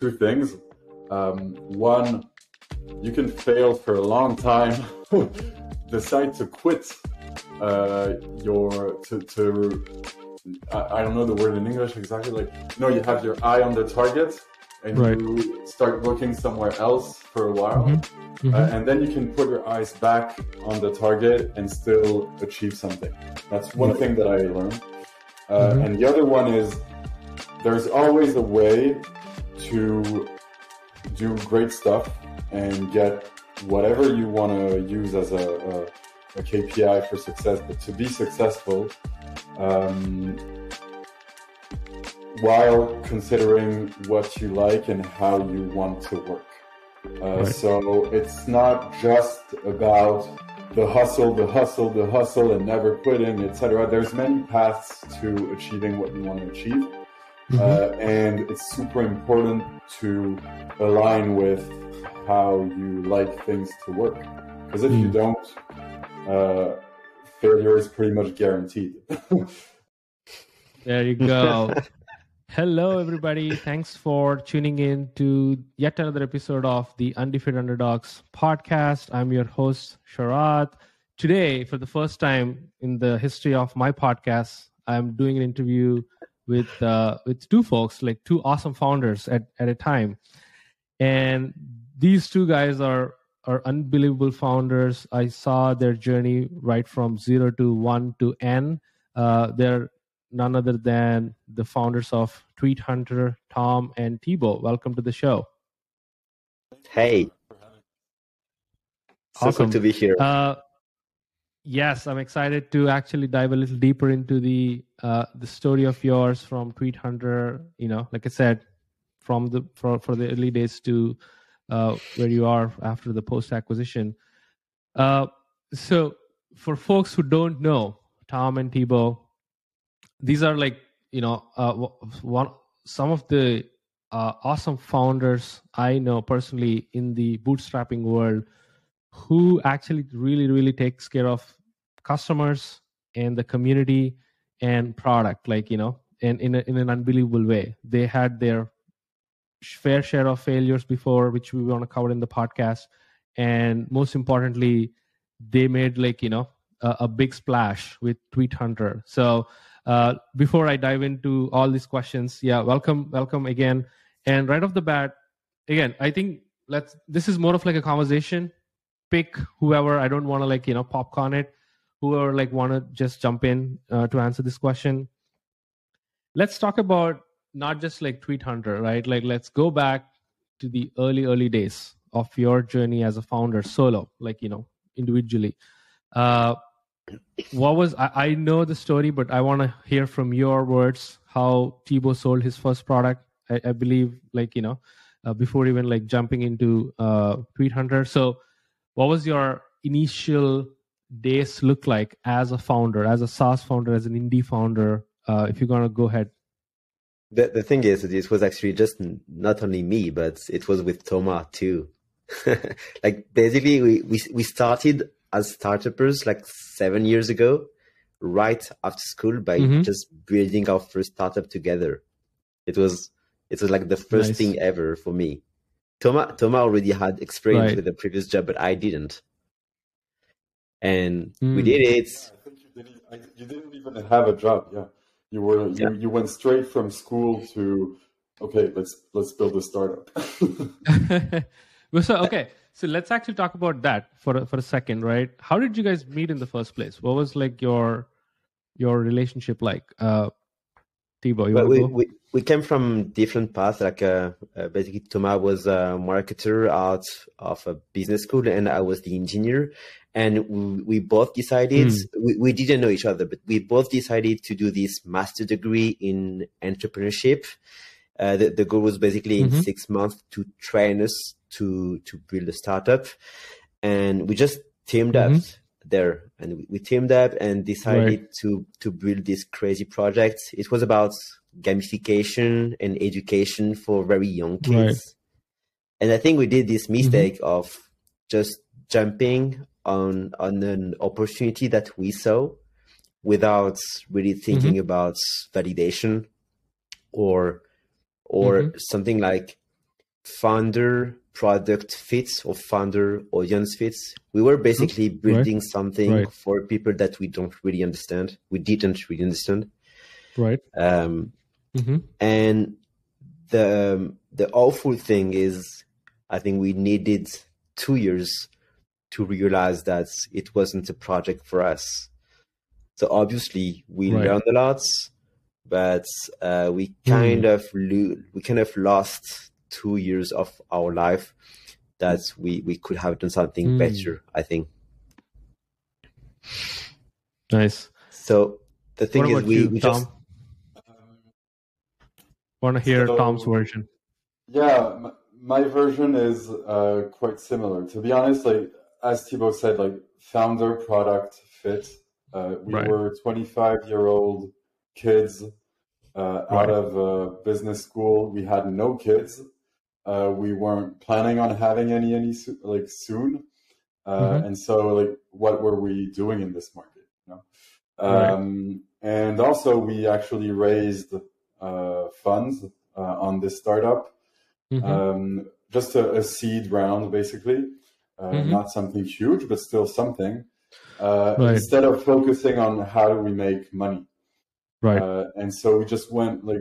two things. Um, one, you can fail for a long time, decide to quit uh, your to, to I, I, don't know the word in English exactly. Like no, you have your eye on the target and right. you start looking somewhere else for a while, mm-hmm. Mm-hmm. Uh, and then you can put your eyes back on the target and still achieve something. That's one thing that I learned. Uh, mm-hmm. And the other one is there's always a way to do great stuff and get whatever you want to use as a, a, a, KPI for success. But to be successful, um, while considering what you like and how you want to work. Uh, right. So it's not just about the hustle, the hustle, the hustle, and never quitting, etc. There's many paths to achieving what you want to achieve. Mm-hmm. Uh, and it's super important to align with how you like things to work. Because if mm. you don't, uh, failure is pretty much guaranteed. there you go. Hello, everybody. Thanks for tuning in to yet another episode of the Undefeated Underdogs podcast. I'm your host, Sharath. Today, for the first time in the history of my podcast, I'm doing an interview with uh, with two folks, like two awesome founders at, at a time. And these two guys are are unbelievable founders. I saw their journey right from zero to one to N. Uh, they're none other than the founders of Tweet Hunter, Tom and Thibaut. Welcome to the show. Hey. So good to be here. Uh, yes, I'm excited to actually dive a little deeper into the uh, the story of yours from Tweet Hunter. You know, like I said, from the for for the early days to uh, where you are after the post acquisition. Uh, so, for folks who don't know Tom and Thibaut, these are like you know uh, one some of the uh, awesome founders I know personally in the bootstrapping world who actually really really takes care of customers and the community and product like you know and in, a, in an unbelievable way. They had their fair share of failures before which we want to cover in the podcast. And most importantly they made like you know a, a big splash with tweet hunter. So uh, before i dive into all these questions yeah welcome welcome again. And right off the bat again i think let's this is more of like a conversation. Pick whoever i don't want to like you know popcorn it who are like want to just jump in uh, to answer this question. Let's talk about not just like tweet hunter right? Like let's go back to the early early days of your journey as a founder solo like you know individually. Uh what was i, I know the story but i want to hear from your words how thibaut sold his first product i, I believe like you know uh, before even like jumping into uh tweet hunter. So what was your initial days look like as a founder, as a SaaS founder, as an indie founder? Uh, if you're gonna go ahead. The the thing is, it was actually just not only me, but it was with Thomas too. like basically, we, we we started as startups like seven years ago, right after school, by mm-hmm. just building our first startup together. It was it was like the first nice. thing ever for me. Thomas Thomas already had experience right. with the previous job, but I didn't and mm. we did it. I think you didn't, you didn't even have a job. Yeah, you were yeah. you, you went straight from school to okay. Let's let's build a startup. so okay, so let's actually talk about that for a, for a second, right? How did you guys meet in the first place? What was like your your relationship like? Uh, Thibaut, you well, we, we, we came from different paths. Like uh, uh, basically, Thomas was a marketer out of a business school, and I was the engineer and we, we both decided mm. we, we didn't know each other but we both decided to do this master degree in entrepreneurship uh, the, the goal was basically mm-hmm. in six months to train us to to build a startup and we just teamed mm-hmm. up there and we, teamed up and decided right. to to build this crazy project it was about gamification and education for very young kids right. and i think we did this mistake mm-hmm. of just jumping on on an opportunity that we saw without really thinking mm-hmm. about validation or or mm-hmm. something like founder product fits or founder audience fits. We were basically building right. something right. for people that we don't really understand. We didn't really understand. Right. Um, mm-hmm. And the the awful thing is, I think we needed two years to realize that it wasn't a project for us. So obviously we right. learned a lot, but uh, we kind mm. of lo- we kind of lost two years of our life that we we could have done something mm. better. I think. Nice. So the thing what is, we, you, we Tom? just want to hear so, Tom's version. Yeah, my version is uh, quite similar. To be honest, like as Thibaut said, like founder product fit. Uh, we right. were 25 year old kids uh, right. out of uh, business school. We had no kids. Uh, we weren't planning on having any any like soon. Uh, mm-hmm. And so, like, what were we doing in this market? You know? Um, right. And also, we actually raised uh, funds on this startup, mm-hmm. um, just a, a, seed round, basically. Mm-hmm. Not something huge, but still something. Right. Instead of focusing on how do we make money, right? and so we just went like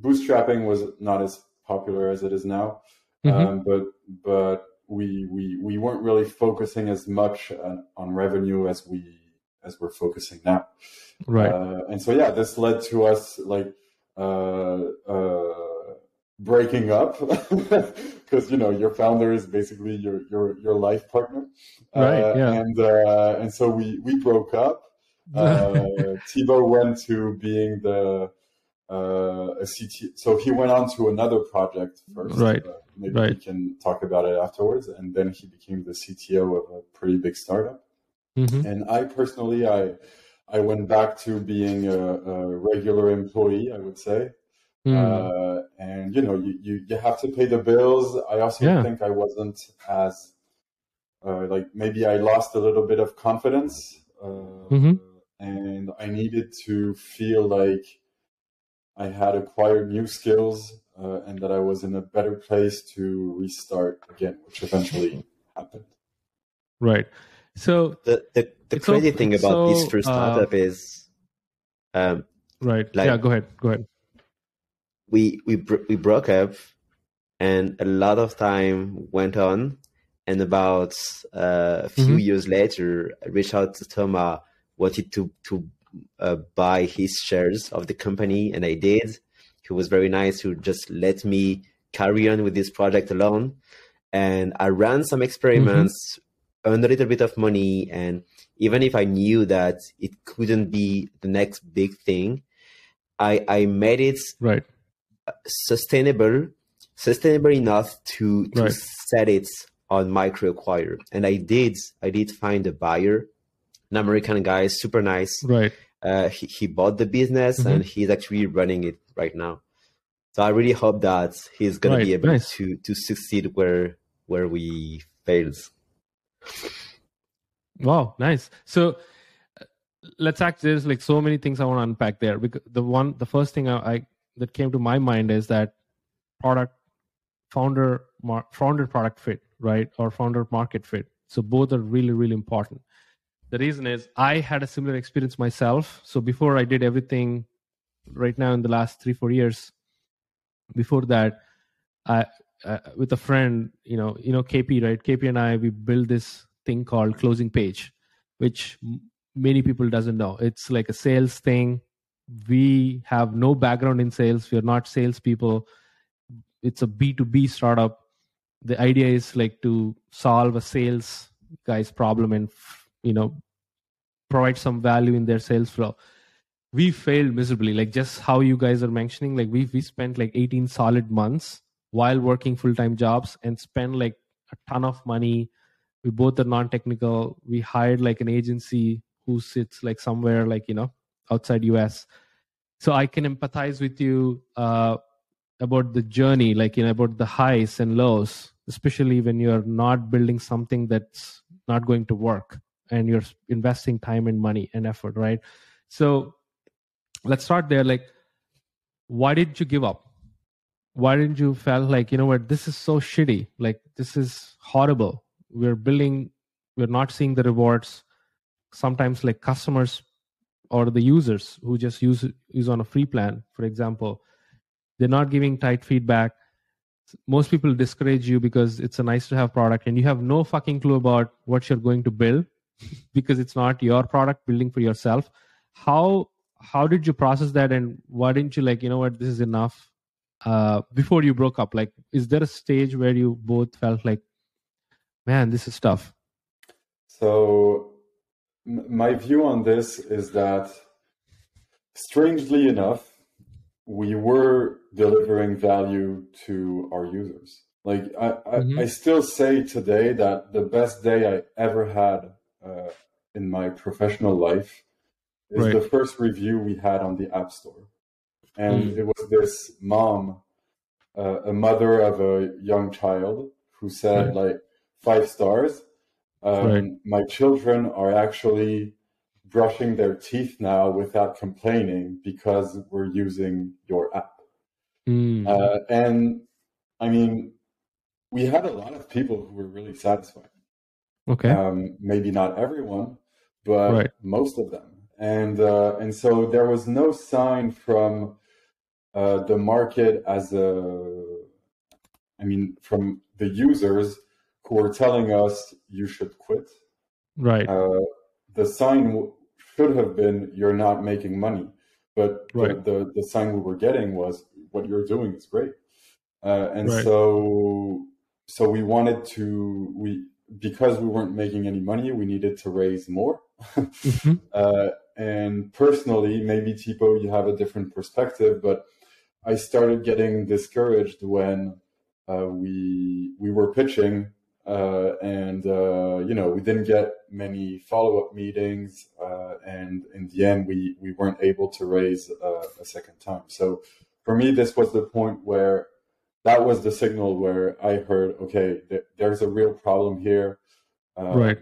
bootstrapping was not as popular as it is now. Mm-hmm. Um, but but we we we weren't really focusing as much on, on revenue as we as we're focusing now. Right. Uh, and so yeah, this led to us like uh, uh, breaking up because you know your founder is basically your your your life partner. Right. Uh, yeah. And uh, and so we we broke up. Uh, Thibaut went to being the uh, a CT. So he went on to another project first. Right. Uh, maybe right. we can talk about it afterwards. And then he became the CTO of a pretty big startup. Mm-hmm. And I personally, I I went back to being a, a regular employee. I would say. Mm. Uh, and you know, you, you, you have to pay the bills. I also yeah. think I wasn't as uh, like maybe I lost a little bit of confidence, uh, mm-hmm. and I needed to feel like I had acquired new skills uh, and that I was in a better place to restart again, which eventually happened. Right. So the the, the crazy so, thing about so, this first startup uh, is, um, right? Like, yeah, go ahead. Go ahead. We we we broke up, and a lot of time went on, and about uh, a few mm-hmm. years later, I reached out to Thomas, wanted to to uh, buy his shares of the company, and I did. He was very nice to just let me carry on with this project alone. And I ran some experiments, mm-hmm. earned a little bit of money, and even if I knew that it couldn't be the next big thing, I I made it right sustainable, sustainable enough to, to right. set it on MicroAcquire. And I did I did find a buyer an American guy, super nice. Right. Uh, he, he bought the business mm-hmm. and he's actually running it right now. So I really hope that he's gonna right. be able nice. to to succeed where where we failed. Wow, nice. So uh, let's act. There's like so many things I want to unpack there. Because the one, the first thing I, I that came to my mind is that product founder founder product fit, right, or founder market fit. So both are really really important the reason is i had a similar experience myself. So before i did everything right now in the last three four years before that i uh, with a friend you know you know kp right? Kp and i we built this thing called closing page which many people doesn't know. It's like a sales thing. We have no background in sales. We're not salespeople. It's a b2b startup. The idea is like to solve a sales guy's problem and you know provide some value in their sales flow. We failed miserably. Like just how you guys are mentioning like we we spent like 18 solid months while working full-time jobs and spent like a ton of money. We both are non-technical. We hired like an agency who sits like somewhere like you know outside us so i can empathize with you uh, about the journey like you know about the highs and lows especially when you're not building something that's not going to work and you're investing time and money and effort right? So let's start there like why didn't you give up? Why didn't you felt like you know what this is so shitty like this is horrible. We're building we're not seeing the rewards. Sometimes like customers or the users who just use use on a free plan for example they're not giving tight feedback. Most people discourage you because it's a nice to have product and you have no fucking clue about what you're going to build because it's not your product building for yourself. How how did you process that and why didn't you like you know what this is enough uh before you broke up? Like is there a stage where you both felt like man this is tough so my view on this is that strangely enough we were delivering value to our users. Like i mm-hmm. I, I, still say today that the best day i ever had uh, in my professional life is right. the first review we had on the app store and mm. it was this mom uh, a mother of a young child who said mm. like five stars um, right. My children are actually brushing their teeth now without complaining because we're using your app. Mm. Uh, and I mean, we had a lot of people who were really satisfied. Okay. Um, maybe not everyone, but right. most of them. And uh, and so there was no sign from uh, the market as a, I mean, from the users who are telling us you should quit. Right. Uh, the sign w- should have been you're not making money, but right. the, the, the sign we were getting was what you're doing is great. Uh, and right. so so we wanted to we because we weren't making any money, we needed to raise more. mm-hmm. uh, and personally, maybe Thibaut, you have a different perspective, but I started getting discouraged when uh, we we were pitching uh, and uh, you know we didn't get many follow-up meetings uh, and in the end we we weren't able to raise uh, a second time so for me this was the point where that was the signal where i heard okay th- there's a real problem here um, right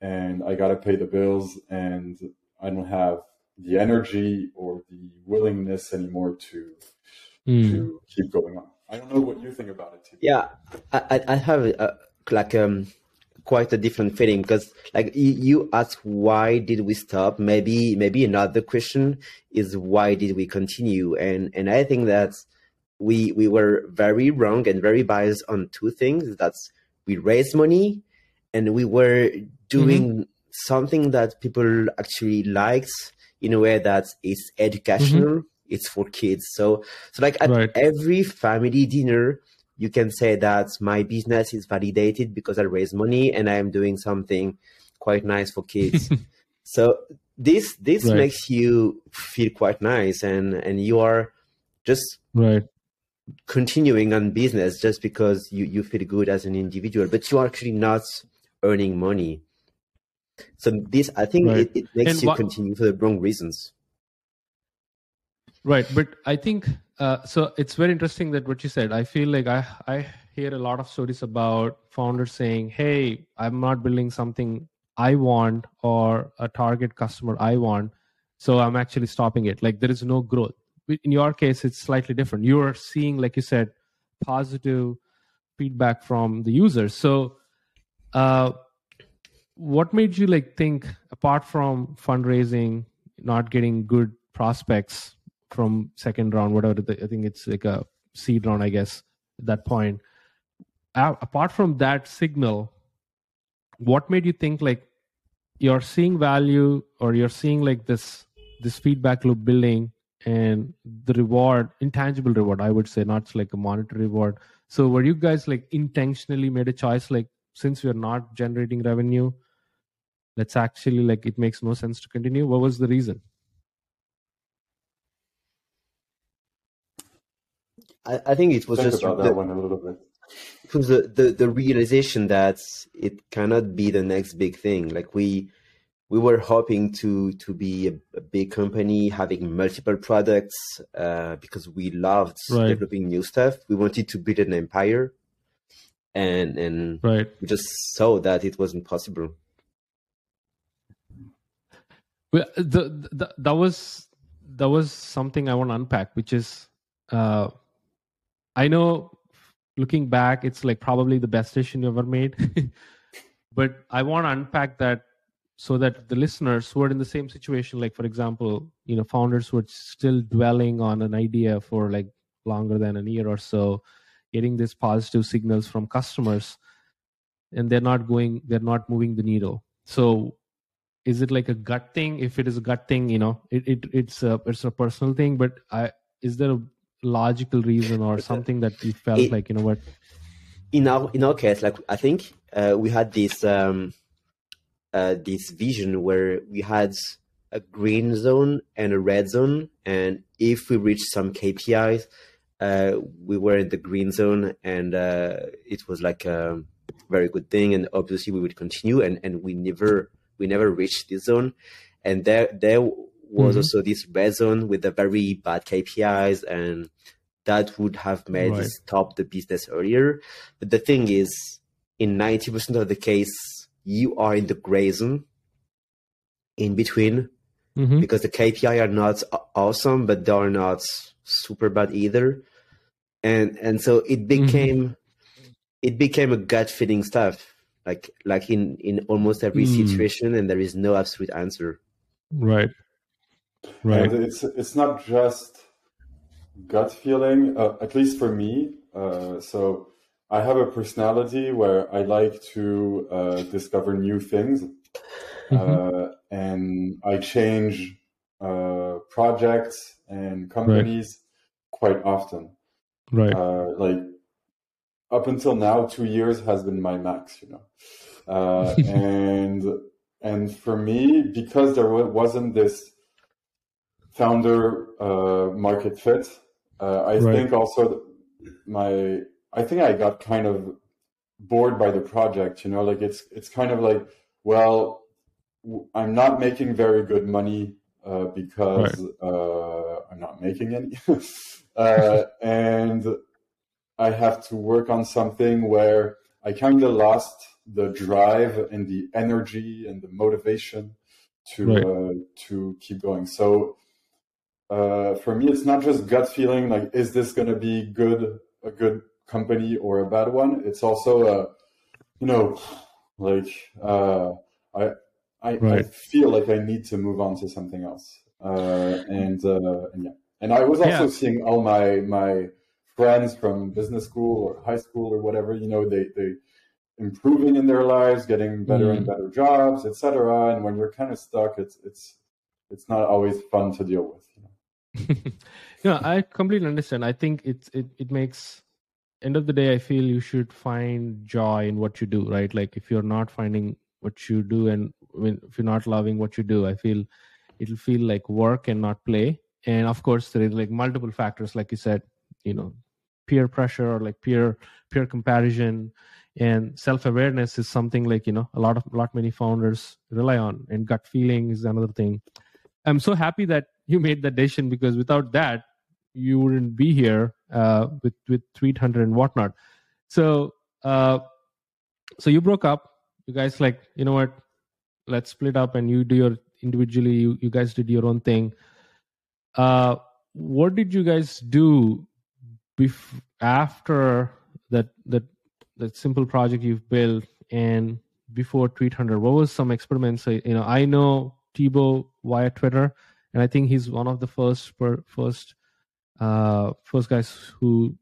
and i got to pay the bills and i don't have the energy or the willingness anymore to mm. to keep going on i don't know what you think about it too. yeah i i have a like um quite a different feeling because like you, you ask why did we stop maybe maybe another question is why did we continue and and i think that we we were very wrong and very biased on two things that's we raised money and we were doing mm-hmm. something that people actually liked in a way that is educational mm-hmm. it's for kids so so like at right. every family dinner you can say that my business is validated because I raise money and I am doing something quite nice for kids. so this this right. makes you feel quite nice and and you are just right continuing on business just because you you feel good as an individual but you are actually not earning money so this i think right. it, it, makes and you continue for the wrong reasons right but i think uh, so it's very interesting that what you said. I feel like I I hear a lot of stories about founders saying, "Hey, I'm not building something I want or a target customer I want, so I'm actually stopping it." Like there is no growth. In your case, it's slightly different. You are seeing, like you said, positive feedback from the users. So, uh, what made you like think apart from fundraising, not getting good prospects? from second round, whatever. The, I think it's like a seed round, I guess, at that point. Uh, apart from that signal, what made you think like you're seeing value or you're seeing like this this feedback loop building and the reward intangible reward i would say not like a monetary reward so were you guys like intentionally made a choice like since we're not generating revenue let's actually like it makes no sense to continue what was the reason I, I think it was Think just about that one a little bit. It was the, the, the realization that it cannot be the next big thing. Like we we were hoping to to be a, a big company having multiple products uh, because we loved right. developing new stuff. We wanted to build an empire, and and right. we just saw that it wasn't possible. Well, the, the, that was that was something I want to unpack, which is uh, I know looking back, it's like probably the best decision you ever made. but I want to unpack that so that the listeners who are in the same situation, like for example, you know, founders who are still dwelling on an idea for like longer than a year or so, getting these positive signals from customers, and they're not going, they're not moving the needle. So is it like a gut thing? If it is a gut thing, you know, it, it it's a it's a personal thing, but I is there a logical reason or something that you felt it, like you know what in our in our case like i think uh, we had this um uh, this vision where we had a green zone and a red zone and if we reached some kpis uh, we were in the green zone and uh, it was like a very good thing and obviously we would continue and, and we never we never reached this zone and there there was mm-hmm. also this red zone with the very bad KPIs and that would have made right. stop the business earlier. But the thing is, in 90% of the case, you are in the gray zone in between mm-hmm. because the KPI are not awesome, but they are not super bad either. And, and so it mm-hmm. became, mm-hmm. it became a gut feeling stuff like, like in, in almost every mm. situation and there is no absolute answer. Right. Right. And it's it's not just gut feeling, uh, at least for me. Uh, so I have a personality where I like to uh, discover new things, mm-hmm. Uh, and I change uh, projects and companies right. quite often. Right. Uh, like up until now, two years has been my max. You know, and and for me, because there wasn't this founder uh, market fit. Uh, I right. think also my I think I got kind of bored by the project. You know, like it's it's kind of like well, I'm not making very good money uh, because right. uh, I'm not making any, uh, and I have to work on something where I kind of lost the drive and the energy and the motivation to right. uh, to keep going. So uh, for me, it's not just gut feeling like, is this going to be good, a good company or a bad one? It's also, a, you know, like, uh, I, I, right. I, feel like I need to move on to something else. Uh, and, uh, and yeah. And I was also yeah. seeing all my, my friends from business school or high school or whatever, you know, they, they, improving in their lives, getting better mm. and better jobs, etc. And when you're kind of stuck, it's it's it's not always fun to deal with. You know? yeah, I completely understand. I think it's it it makes end of the day I feel you should find joy in what you do, right? Like if you're not finding what you do and if you're not loving what you do, I feel it'll feel like work and not play. And of course there is like multiple factors, like you said, you know, peer pressure or like peer peer comparison and self-awareness is something like you know a lot of a lot many founders rely on and gut feeling is another thing i'm so happy that you made that decision because without that you wouldn't be here uh, with with Tweet Hunter and whatnot. So uh, so you broke up. You guys like you know what? Let's split up and you do your individually. You you guys did your own thing. Uh, what did you guys do bef- after that that that simple project you've built and before Tweet Hunter? What was some experiments? You know, I know Thibaut via Twitter and I think he's one of the first per, first uh, first guys who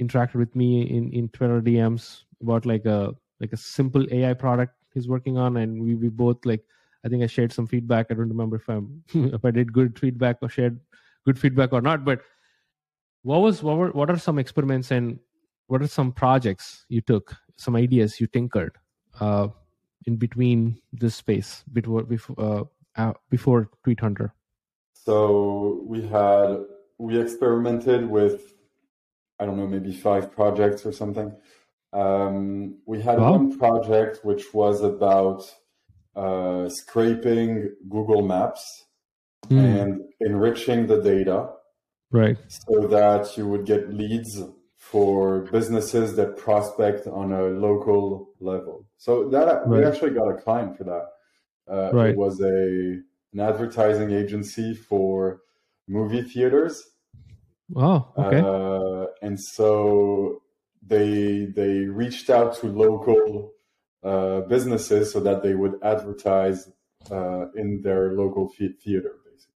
interacted with me in in Twitter DMs about like a like a simple AI product he's working on, and we we both like I think I shared some feedback. I don't remember if I'm if I did good feedback or shared good feedback or not, but what was what were what are some experiments and what are some projects you took some ideas you tinkered uh, in between this space before before uh, before tweet hunter? So we had we experimented with I don't know maybe five projects or something. Um, we had wow. one project which was about uh, scraping Google Maps mm. and enriching the data, right? So that you would get leads for businesses that prospect on a local level. So that right. we actually got a client for that. Uh, right. It was a an advertising agency for movie theaters. Oh, okay. Uh, and so they they reached out to local uh, businesses so that they would advertise uh, in their local theater. Basically.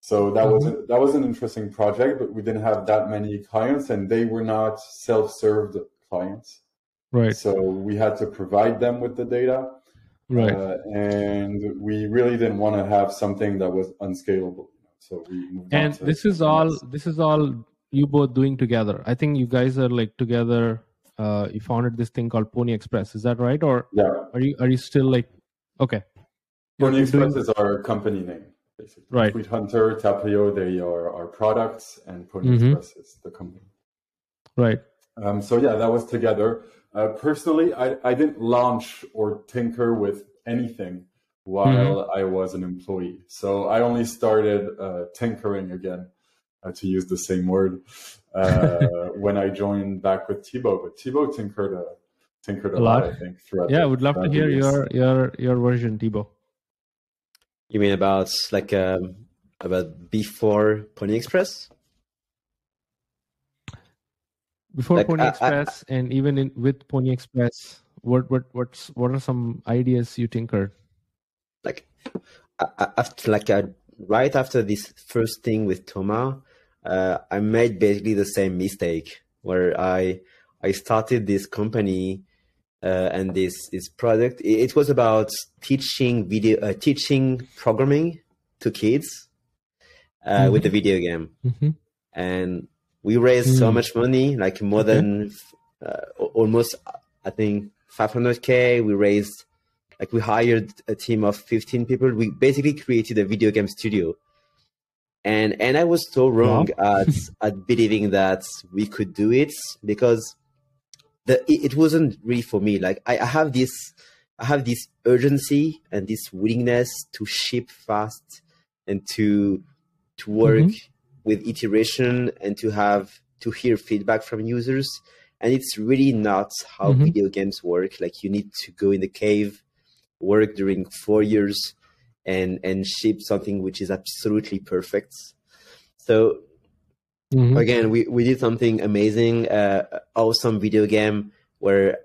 So that mm-hmm. was a, that was an interesting project, but we didn't have that many clients, and they were not self-served clients. Right. So we had to provide them with the data. Right. Uh, and we really didn't want to have something that was unscalable. So we and this is all this is all you both doing together. I think you guys are like together. Uh, you founded this thing called Pony Express. Is that right? Or yeah, are you are you still like okay? Pony Express doing... is our company name. Basically. Right. Tweet Hunter, Taplio they are our products, and Pony mm-hmm. Express is the company. Right. Um, so yeah, that was together. Uh, personally, I, I didn't launch or tinker with anything while mm-hmm. I was an employee. So I only started uh, tinkering again, uh, to use the same word, uh, when I joined back with Thibaut. But Thibaut tinkered a, tinkered a, a lot, lot, I think. Throughout yeah, I would love to hear your your your version, Thibaut. You mean about like um, about before Pony Express? before like, Pony I, Express I, and even in with Pony Express, what what what's what are some ideas you tinkered? Like after like right after this first thing with Thomas, uh, I made basically the same mistake where I I started this company uh, and this this product. It, it was about teaching video uh, teaching programming to kids uh, mm-hmm. with a video game, mm-hmm. and we raised mm. so much money, like more than uh, almost, I think, 500k. We raised, like, we hired a team of 15 people. We basically created a video game studio. And, and I was so wrong wow. at, at believing that we could do it because the, it, it wasn't really for me. Like I, I have this, I have this urgency and this willingness to ship fast and to, to work mm-hmm with iteration and to have to hear feedback from users and it's really not how mm-hmm. video games work like you need to go in the cave work during four years and and ship something which is absolutely perfect so mm-hmm. again we, we did something amazing uh, awesome video game where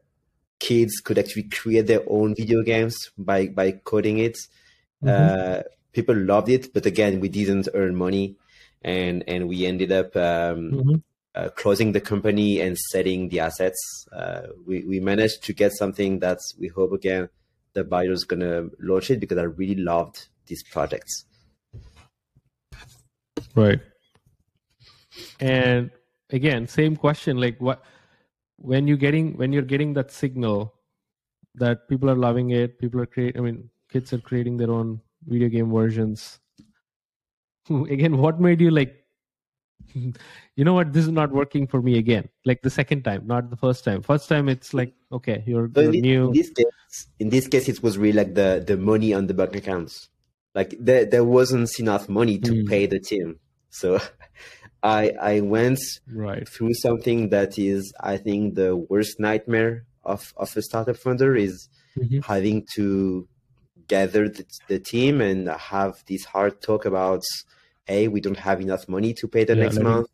kids could actually create their own video games by by coding it mm-hmm. uh, people loved it but again we didn't earn money and and we ended up um, mm-hmm. uh, closing the company and selling the assets. Uh, we we managed to get something that we hope again the buyer's gonna launch it because I really loved these projects. Right. And again, same question. Like what when you're getting when you're getting that signal that people are loving it, people are creating. I mean, kids are creating their own video game versions again what made you like you know what? This is not working for me again. Like the second time not the first time. First time it's like okay you're, so you're in new. in this case in this case it was really like the the money on the bank accounts. Like there, there wasn't enough money to mm. pay the team. So i i went right. through something that is i think the worst nightmare of of a startup founder is mm-hmm. having to gather the, the, team and have this hard talk about hey we don't have enough money to pay the yeah, next month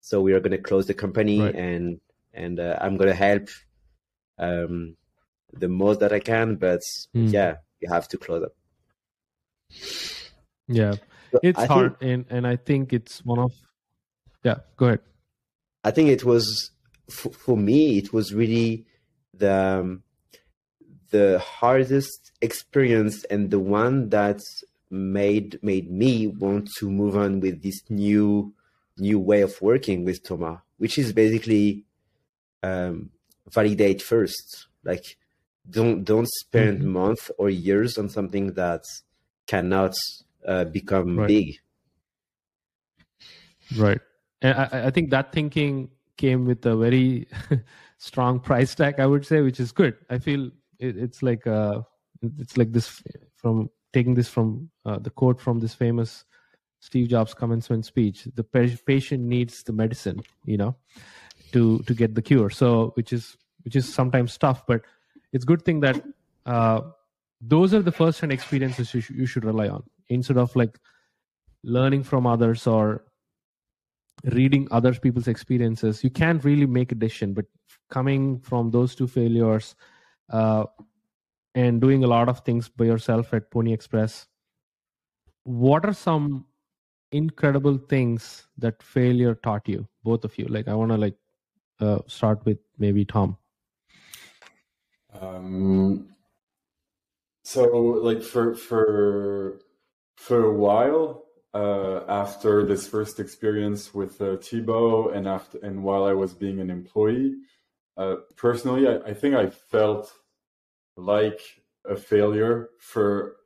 so we are going to close the company right. and and uh, i'm going to help um the most that i can but mm. yeah you have to close up yeah it's I hard think, and and i think it's one of yeah go ahead i think it was f- for me it was really the um, the hardest experience and the one that made made me want to move on with this new new way of working with Thomas, which is basically um, validate first. Like don't don't spend mm-hmm. months or years on something that cannot uh, become right. big. Right, and I, I think that thinking came with a very strong price tag. I would say, which is good. I feel it, it's like uh, it's like this from taking this from uh, the quote from this famous Steve Jobs commencement speech. The patient needs the medicine, you know, to to get the cure. So which is which is sometimes tough, but it's good thing that uh, those are the first hand experiences you, sh- you should rely on instead of like learning from others or reading other people's experiences you can't really make a decision but coming from those two failures uh, and doing a lot of things by yourself at pony express what are some incredible things that failure taught you both of you? Like i want to like uh, start with maybe tom. Um, so like for for for a while uh, after this first experience with uh, Thibaut and after and while I was being an employee, uh, personally, I, I, think I felt like a failure for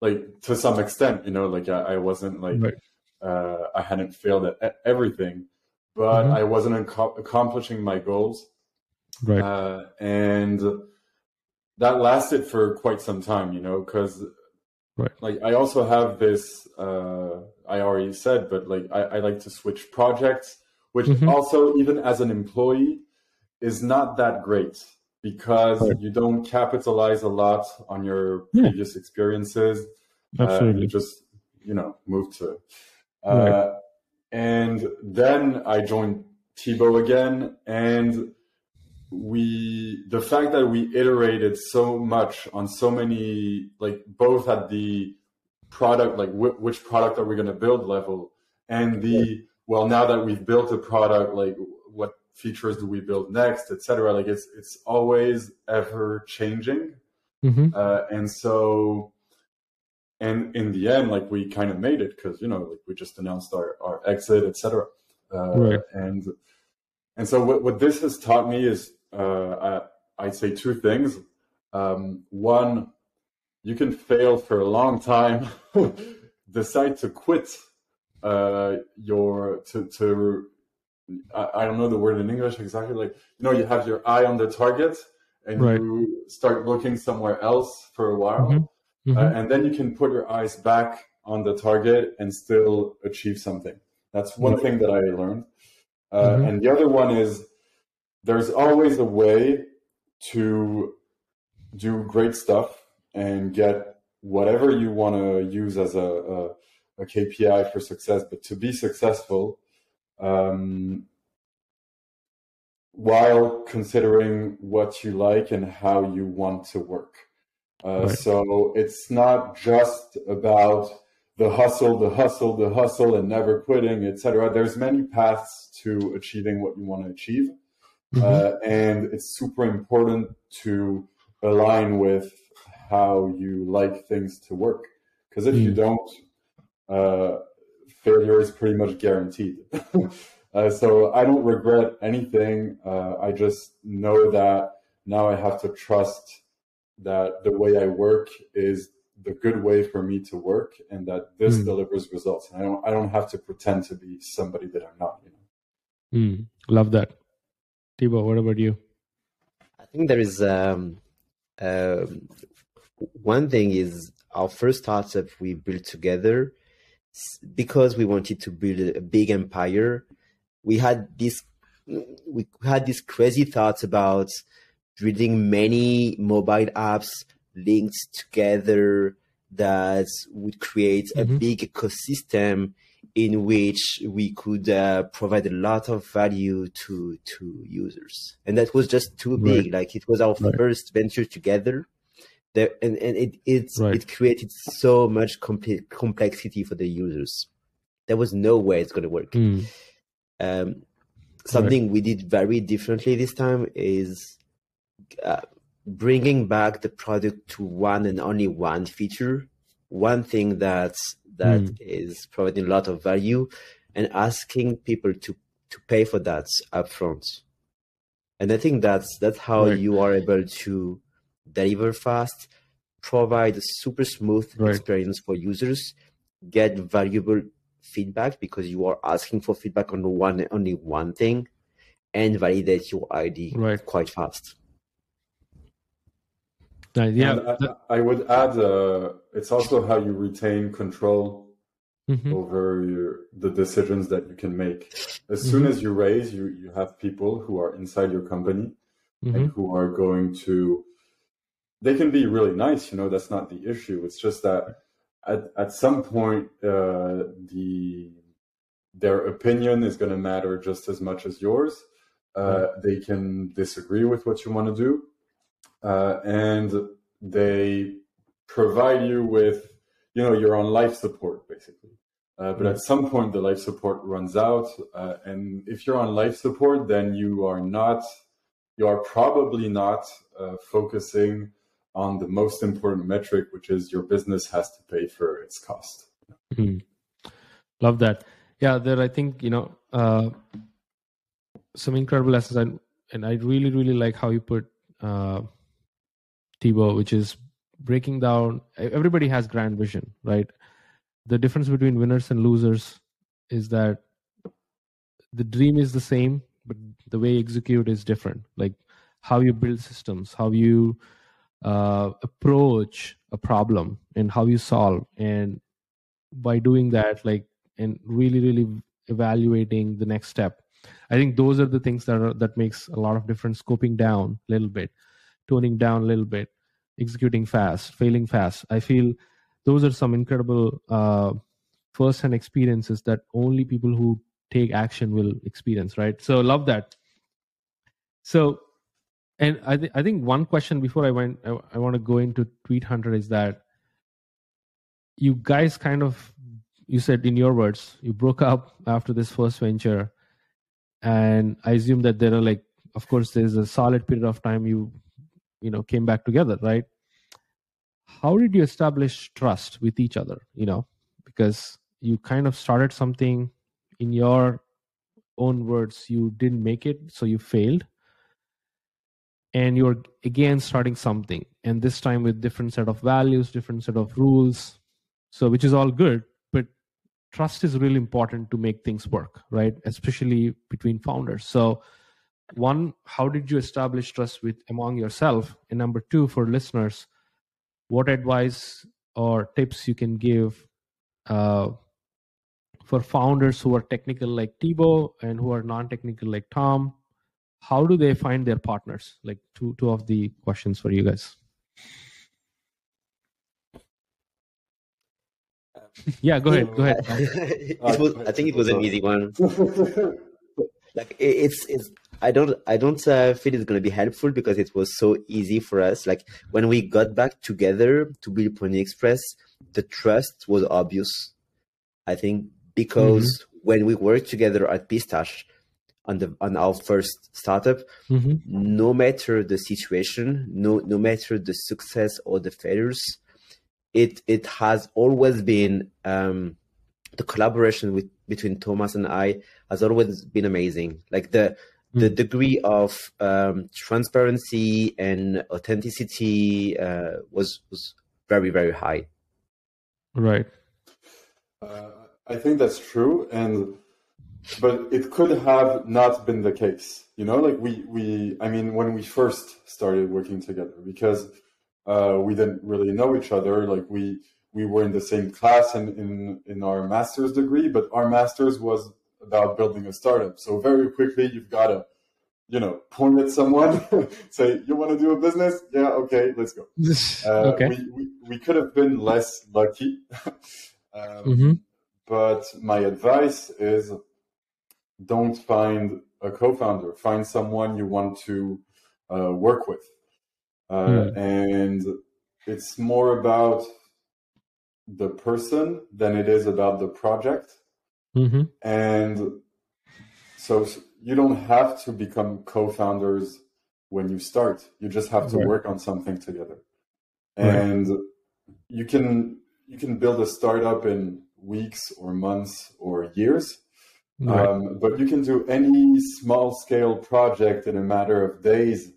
like to some extent. You know, like I, I wasn't like right. Uh, I hadn't failed at everything, but mm-hmm. I wasn't ac- accomplishing my goals. Right, uh, and that lasted for quite some time. You know, because Right. Like I also have this. Uh, I already said, but like I, I like to switch projects, which mm-hmm. also even as an employee is not that great because right. you don't capitalize a lot on your yeah. previous experiences. Absolutely. Uh, you just you know move to. Uh, right. And then I joined Thibaut again, and we the fact that we iterated so much on so many like both at the product like wh- which product are we going to build level and the well now that we've built a product like features do we build next etc like it's it's always ever changing mm-hmm. uh, and so and in the end like we kind of made it because you know like we just announced our, our exit etc uh, right. and and so what, what this has taught me is uh, I, would say two things. Um, one, you can fail for a long time, decide to quit uh, your to to I, I, don't know the word in English exactly. Like you know, you have your eye on the target and right. you start looking somewhere else for a while, mm-hmm. Mm-hmm. Uh, and then you can put your eyes back on the target and still achieve something. That's one mm-hmm. thing that I learned. Uh, mm-hmm. and the other one is there's always a way to do great stuff and get whatever you want to use as a, a, a, KPI for success. But to be successful, um, while considering what you like and how you want to work. Uh, right. So it's not just about the hustle, the hustle, the hustle, and never quitting, etc. There's many paths to achieving what you want to achieve. Mm-hmm. Uh, and it's super important to align with how you like things to work. Because if mm. you don't, uh, failure is pretty much guaranteed. uh, so I don't regret anything. Uh, I just know that now I have to trust that the way I work is the good way for me to work, and that this mm. delivers results. And I don't I don't have to pretend to be somebody that I'm not. You know. Mm. Love that. Thibaut, what about you? I think there is um, uh, one thing is our first startup we built together because we wanted to build a big empire. We had this we had these crazy thoughts about building many mobile apps linked together that would create mm-hmm. a big ecosystem in which we could uh, provide a lot of value to to users and that was just too big right. like it was our right. first venture together there, and, and it it's, right. it created so much comp- complexity for the users there was no way it's going to work mm. um, something we did very differently this time is uh, bringing back the product to one and only one feature one thing that's that mm. is providing a lot of value and asking people to to pay for that upfront. And I think that's that's how right. you are able to deliver fast, provide a super smooth right. experience for users, get valuable feedback because you are asking for feedback on one only one thing, and validate your ID right. quite fast. Yeah, I, I, would add uh, it's also how you retain control mm-hmm. over your, the decisions that you can make. As mm-hmm. soon as you raise, you you have people who are inside your company mm-hmm. and who are going to. They can be really nice, you know. That's not the issue. It's just that at at some point uh, the their opinion is going to matter just as much as yours. Uh, they can disagree with what you want to do, uh, and they provide you with, you know, you're on life support basically. Uh, but at some point, the life support runs out, uh, and if you're on life support, then you are not, you are probably not uh, focusing on the most important metric, which is your business has to pay for its cost. Mm-hmm. Love that. Yeah, there. I think you know uh, some incredible lessons, and and I really really like how you put uh, which is breaking down. Everybody has grand vision, right? The difference between winners and losers is that the dream is the same, but the way you execute is different. Like how you build systems, how you uh, approach a problem, and how you solve. And by doing that, like and really really evaluating the next step. I think those are the things that are that makes a lot of difference. Scoping down a little bit toning down a little bit executing fast failing fast. I feel those are some incredible uh, first hand experiences that only people who take action will experience right? So love that. So and i, th- I think one question before i went i, I want to go into tweet hunter is that you guys kind of you said in your words you broke up after this first venture. And i assume that there are like of course there's a solid period of time you you know came back together right? How did you establish trust with each other you know? Because you kind of started something in your own words you didn't make it so you failed and you're again starting something. And this time with different set of values different set of rules. So which is all good but trust is really important to make things work right? Especially between founders. So one how did you establish trust with among yourself? And number two for listeners what advice or tips you can give uh, for founders who are technical like Thibaut and who are non-technical like Tom how do they find their partners like two two of the questions for you guys yeah, go ahead. Go ahead. it was, I think it was an easy one. like it's it's I don't I don't uh, feel it's gonna be helpful because it was so easy for us. Like when we got back together to build Pony Express, the trust was obvious. I think because mm-hmm. when we worked together at Pistache on the on our first startup, mm-hmm. no matter the situation, no no matter the success or the failures, it it has always been um, the collaboration with between Thomas and I has always been amazing. Like the mm. the hmm. degree of um, transparency and authenticity uh, was was very very high. Right. Uh, I think that's true, and but it could have not been the case. You know, like we we I mean, when we first started working together, because uh, we didn't really know each other. Like we we were in the same class and in in our master's degree, but our master's was about building a startup. So very quickly, you've got to you know point at someone, say you want to do a business. Yeah, okay, let's go. Uh, okay. We, we, we could have been less lucky. um, mm-hmm. But my advice is don't find a co-founder. Find someone you want to uh, work with mm. and it's more about the person than it is about the project. Mm-hmm. And so you don't have to become co-founders when you start. You just have to right. work on something together. And right. you can you can build a startup in weeks or months or years. Right. Um, but you can do any small scale project in a matter of days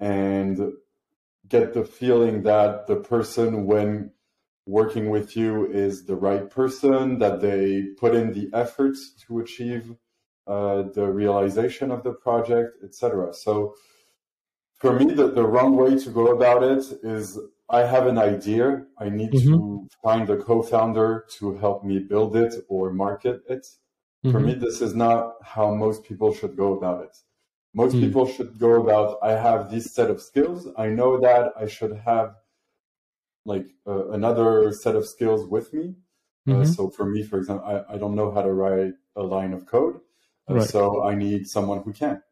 and get the feeling that the person when working with you is the right person that they put in the efforts to achieve uh, the realization of the project etc so for me the, the wrong way to go about it is i have an idea i need mm-hmm. to find a co-founder to help me build it or market it mm-hmm. for me this is not how most people should go about it most mm. people should go about i have this set of skills i know that i should have like uh, another set of skills with me Mm-hmm. so for me, for example, I, I don't know how to write a line of code, right. so I need someone who can.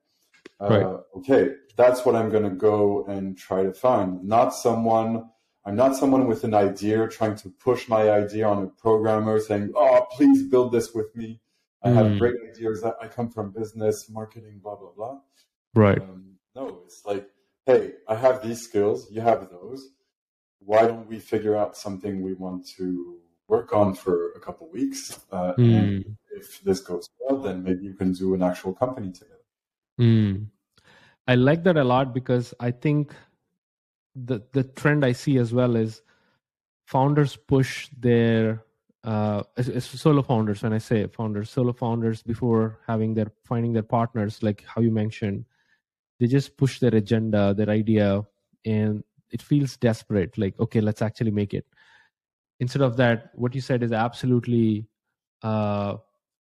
Right. Okay, that's what I'm going to go and try to find. Not someone. I'm not someone with an idea trying to push my idea on a programmer saying, "Oh, please build this with me." I mm. have great ideas. I come from business, marketing, blah blah blah. Right. Um, no, it's like, hey, I have these skills. You have those. Why don't we figure out something we want to work on for a couple weeks? Uh, mm. And if this goes well, then maybe you can do an actual company together. Mm. I like that a lot because I think the the trend I see as well is founders push their uh, solo founders when i say founders solo founders before having their finding their partners like how you mentioned they just push their agenda their idea and it feels desperate like okay let's actually make it. Instead of that what you said is absolutely uh,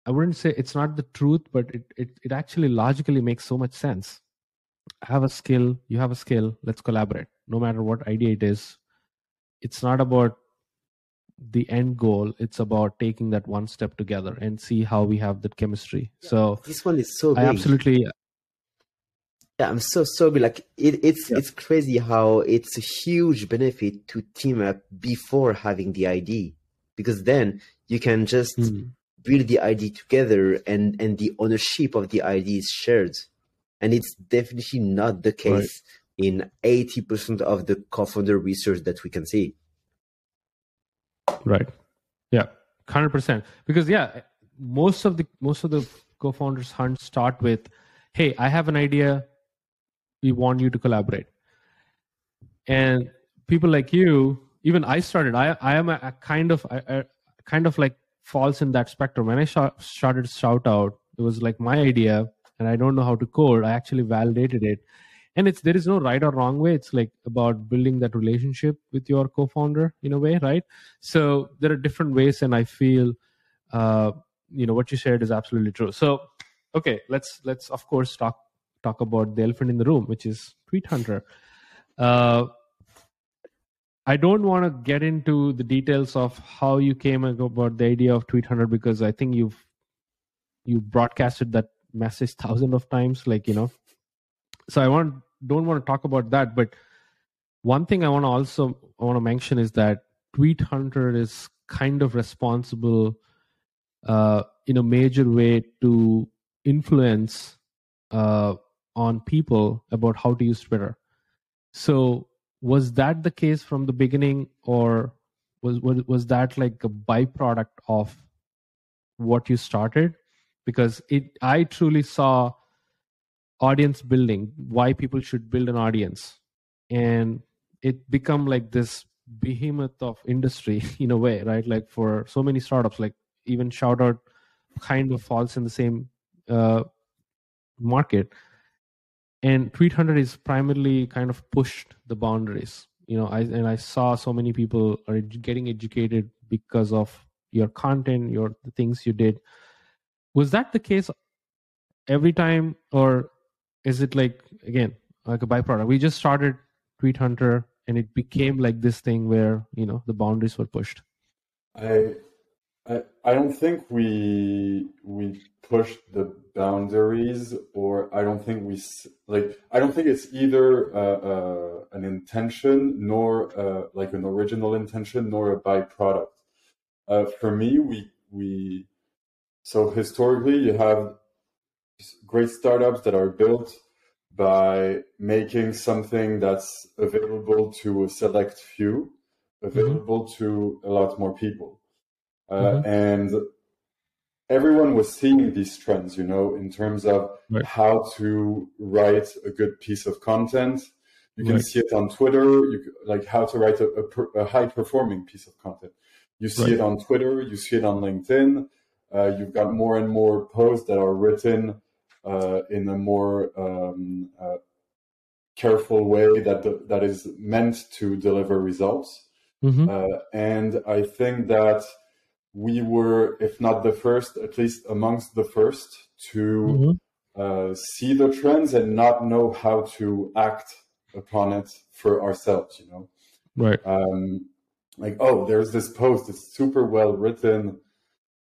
i wouldn't say it's not the truth but it, it it actually logically makes so much sense. I have a skill you have a skill let's collaborate. No matter what idea it is it's not about the end goal it's about taking that one step together and see how we have that chemistry yeah, so this one is so big. i absolutely yeah i'm so so big. like it, it's yeah. it's crazy how it's a huge benefit to team up before having the id because then you can just mm. build the id together and and the ownership of the id is shared and it's definitely not the case right. in 80% of the co-founder research that we can see Right. Yeah. Hundred percent. Because yeah, most of the most of the co-founders hunt start with, "Hey, I have an idea. We want you to collaborate." And people like you, even I started. I I am a, a kind of a, a, kind of like falls in that spectrum. When I sh- started Shoutout, it was like my idea, and I don't know how to code. I actually validated it, and it's there is no right or wrong way. It's like about building that relationship with your co-founder in a way right? So there are different ways and i feel uh, you know what you said is absolutely true. So okay let's let's of course talk talk about the elephant in the room which is tweet hunter. Uh, I don't want to get into the details of how you came about the idea of Tweet Hunter because I think you've you broadcasted that message thousands of times. Like you know, so I want don't want to talk about that, but one thing I want to also I want to mention is that Tweet Hunter is kind of responsible uh, in a major way to influence uh, on people about how to use Twitter. So was that the case from the beginning, or was was, was that like a byproduct of what you started? Because it, I truly saw audience building why people should build an audience. And it become like this behemoth of industry in a way right? Like for so many startups like even Shoutout kind of falls in the same uh, market. And tweet hunter is primarily kind of pushed the boundaries you know i and i saw so many people are getting educated because of your content your the things you did. Was that the case every time or is it like again like a byproduct? We just started tweet hunter and it became like this thing where you know the boundaries were pushed. I i, I don't think we we pushed the boundaries or i don't think we like i don't think it's either uh, uh, an intention nor uh, like an original intention nor a byproduct. Uh, for me we we so historically you have great startups that are built by making something that's available to a select few, available mm-hmm. to a lot more people. Uh, mm-hmm. And everyone was seeing these trends, you know, in terms of right. how to write a good piece of content. You can right. see it on Twitter, you, like how to write a, a, a high performing piece of content. You see right. it on Twitter, you see it on LinkedIn. Uh, you've got more and more posts that are written in a more um, uh, careful way that that is meant to deliver results. Mm-hmm. Uh, and I think that we were, if not the first, at least amongst the first to mm-hmm. see the trends and not know how to act upon it for ourselves. You know, right? Um, like oh there's this post it's super well written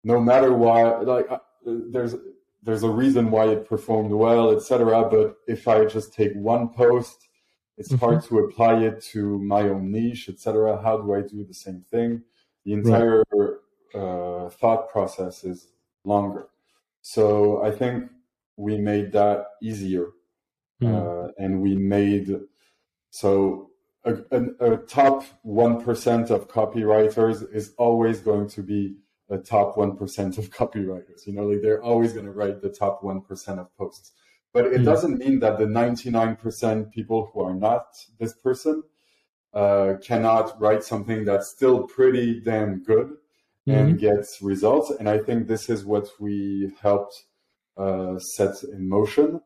no matter why like uh, there's there's a reason why it performed well etc but if i just take one post it's mm-hmm. hard to apply it to my own niche etc how do i do the same thing the entire right. uh, thought process is longer so i think we made that easier mm. uh, and we made so a, a, a top 1% of copywriters is always going to be a top 1% of copywriters. You know, like they're always going to write the top 1% of posts. But it mm. doesn't mean that the 99% people who are not this person uh, cannot write something that's still pretty damn good mm-hmm. and gets results. And I think this is what we helped uh, set in motion.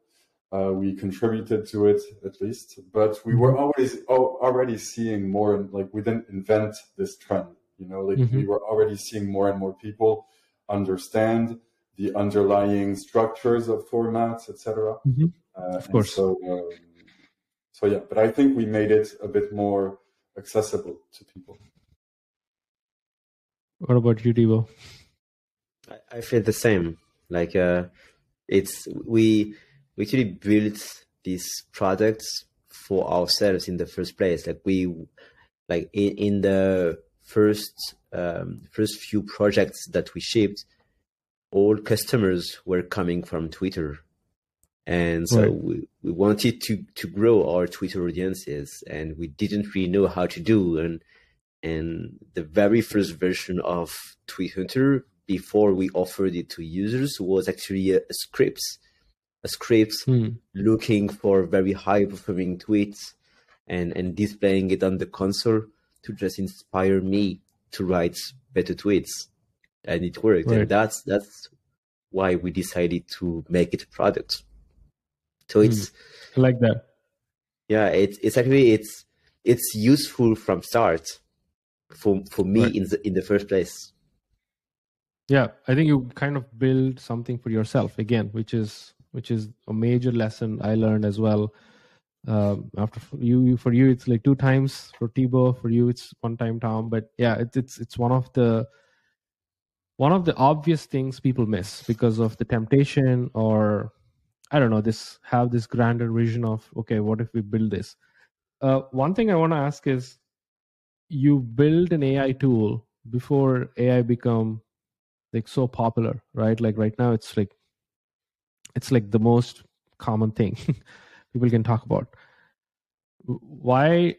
Uh, we contributed to it at least, but we were mm-hmm. always already seeing more. Like we didn't invent this trend, you know. Like mm-hmm. we were already seeing more and more people understand the underlying structures of formats, etc. Mm-hmm. Uh, of course. So, um, so yeah, but I think we made it a bit more accessible to people. What about you, Thibaut? I, I feel the same. Like, uh, it's we we actually built these products for ourselves in the first place. Like we, like in, in the first um, first few projects that we shipped, all customers were coming from Twitter, and so right. we, we wanted to to grow our Twitter audiences, and we didn't really know how to do. And and the very first version of Tweet Hunter before we offered it to users was actually a, a script a script hmm. looking for very high performing tweets and, and displaying it on the console to just inspire me to write better tweets. And it worked. Right. And that's that's why we decided to make it a product. So it's hmm. I like that. Yeah, it's it's actually it's it's useful from start for for me right. in the in the first place. Yeah, I think you kind of build something for yourself again, which is which is a major lesson I learned as well. Um, after you, for you, it's like two times. For Thibaut, for you, it's one time, Tom. But yeah, it's it's it's one of the one of the obvious things people miss because of the temptation or I don't know this have this grander vision of okay, what if we build this? Uh, one thing I want to ask is, you build an AI tool before AI become like so popular, right? Like right now, it's like it's like the most common thing people can talk about. Why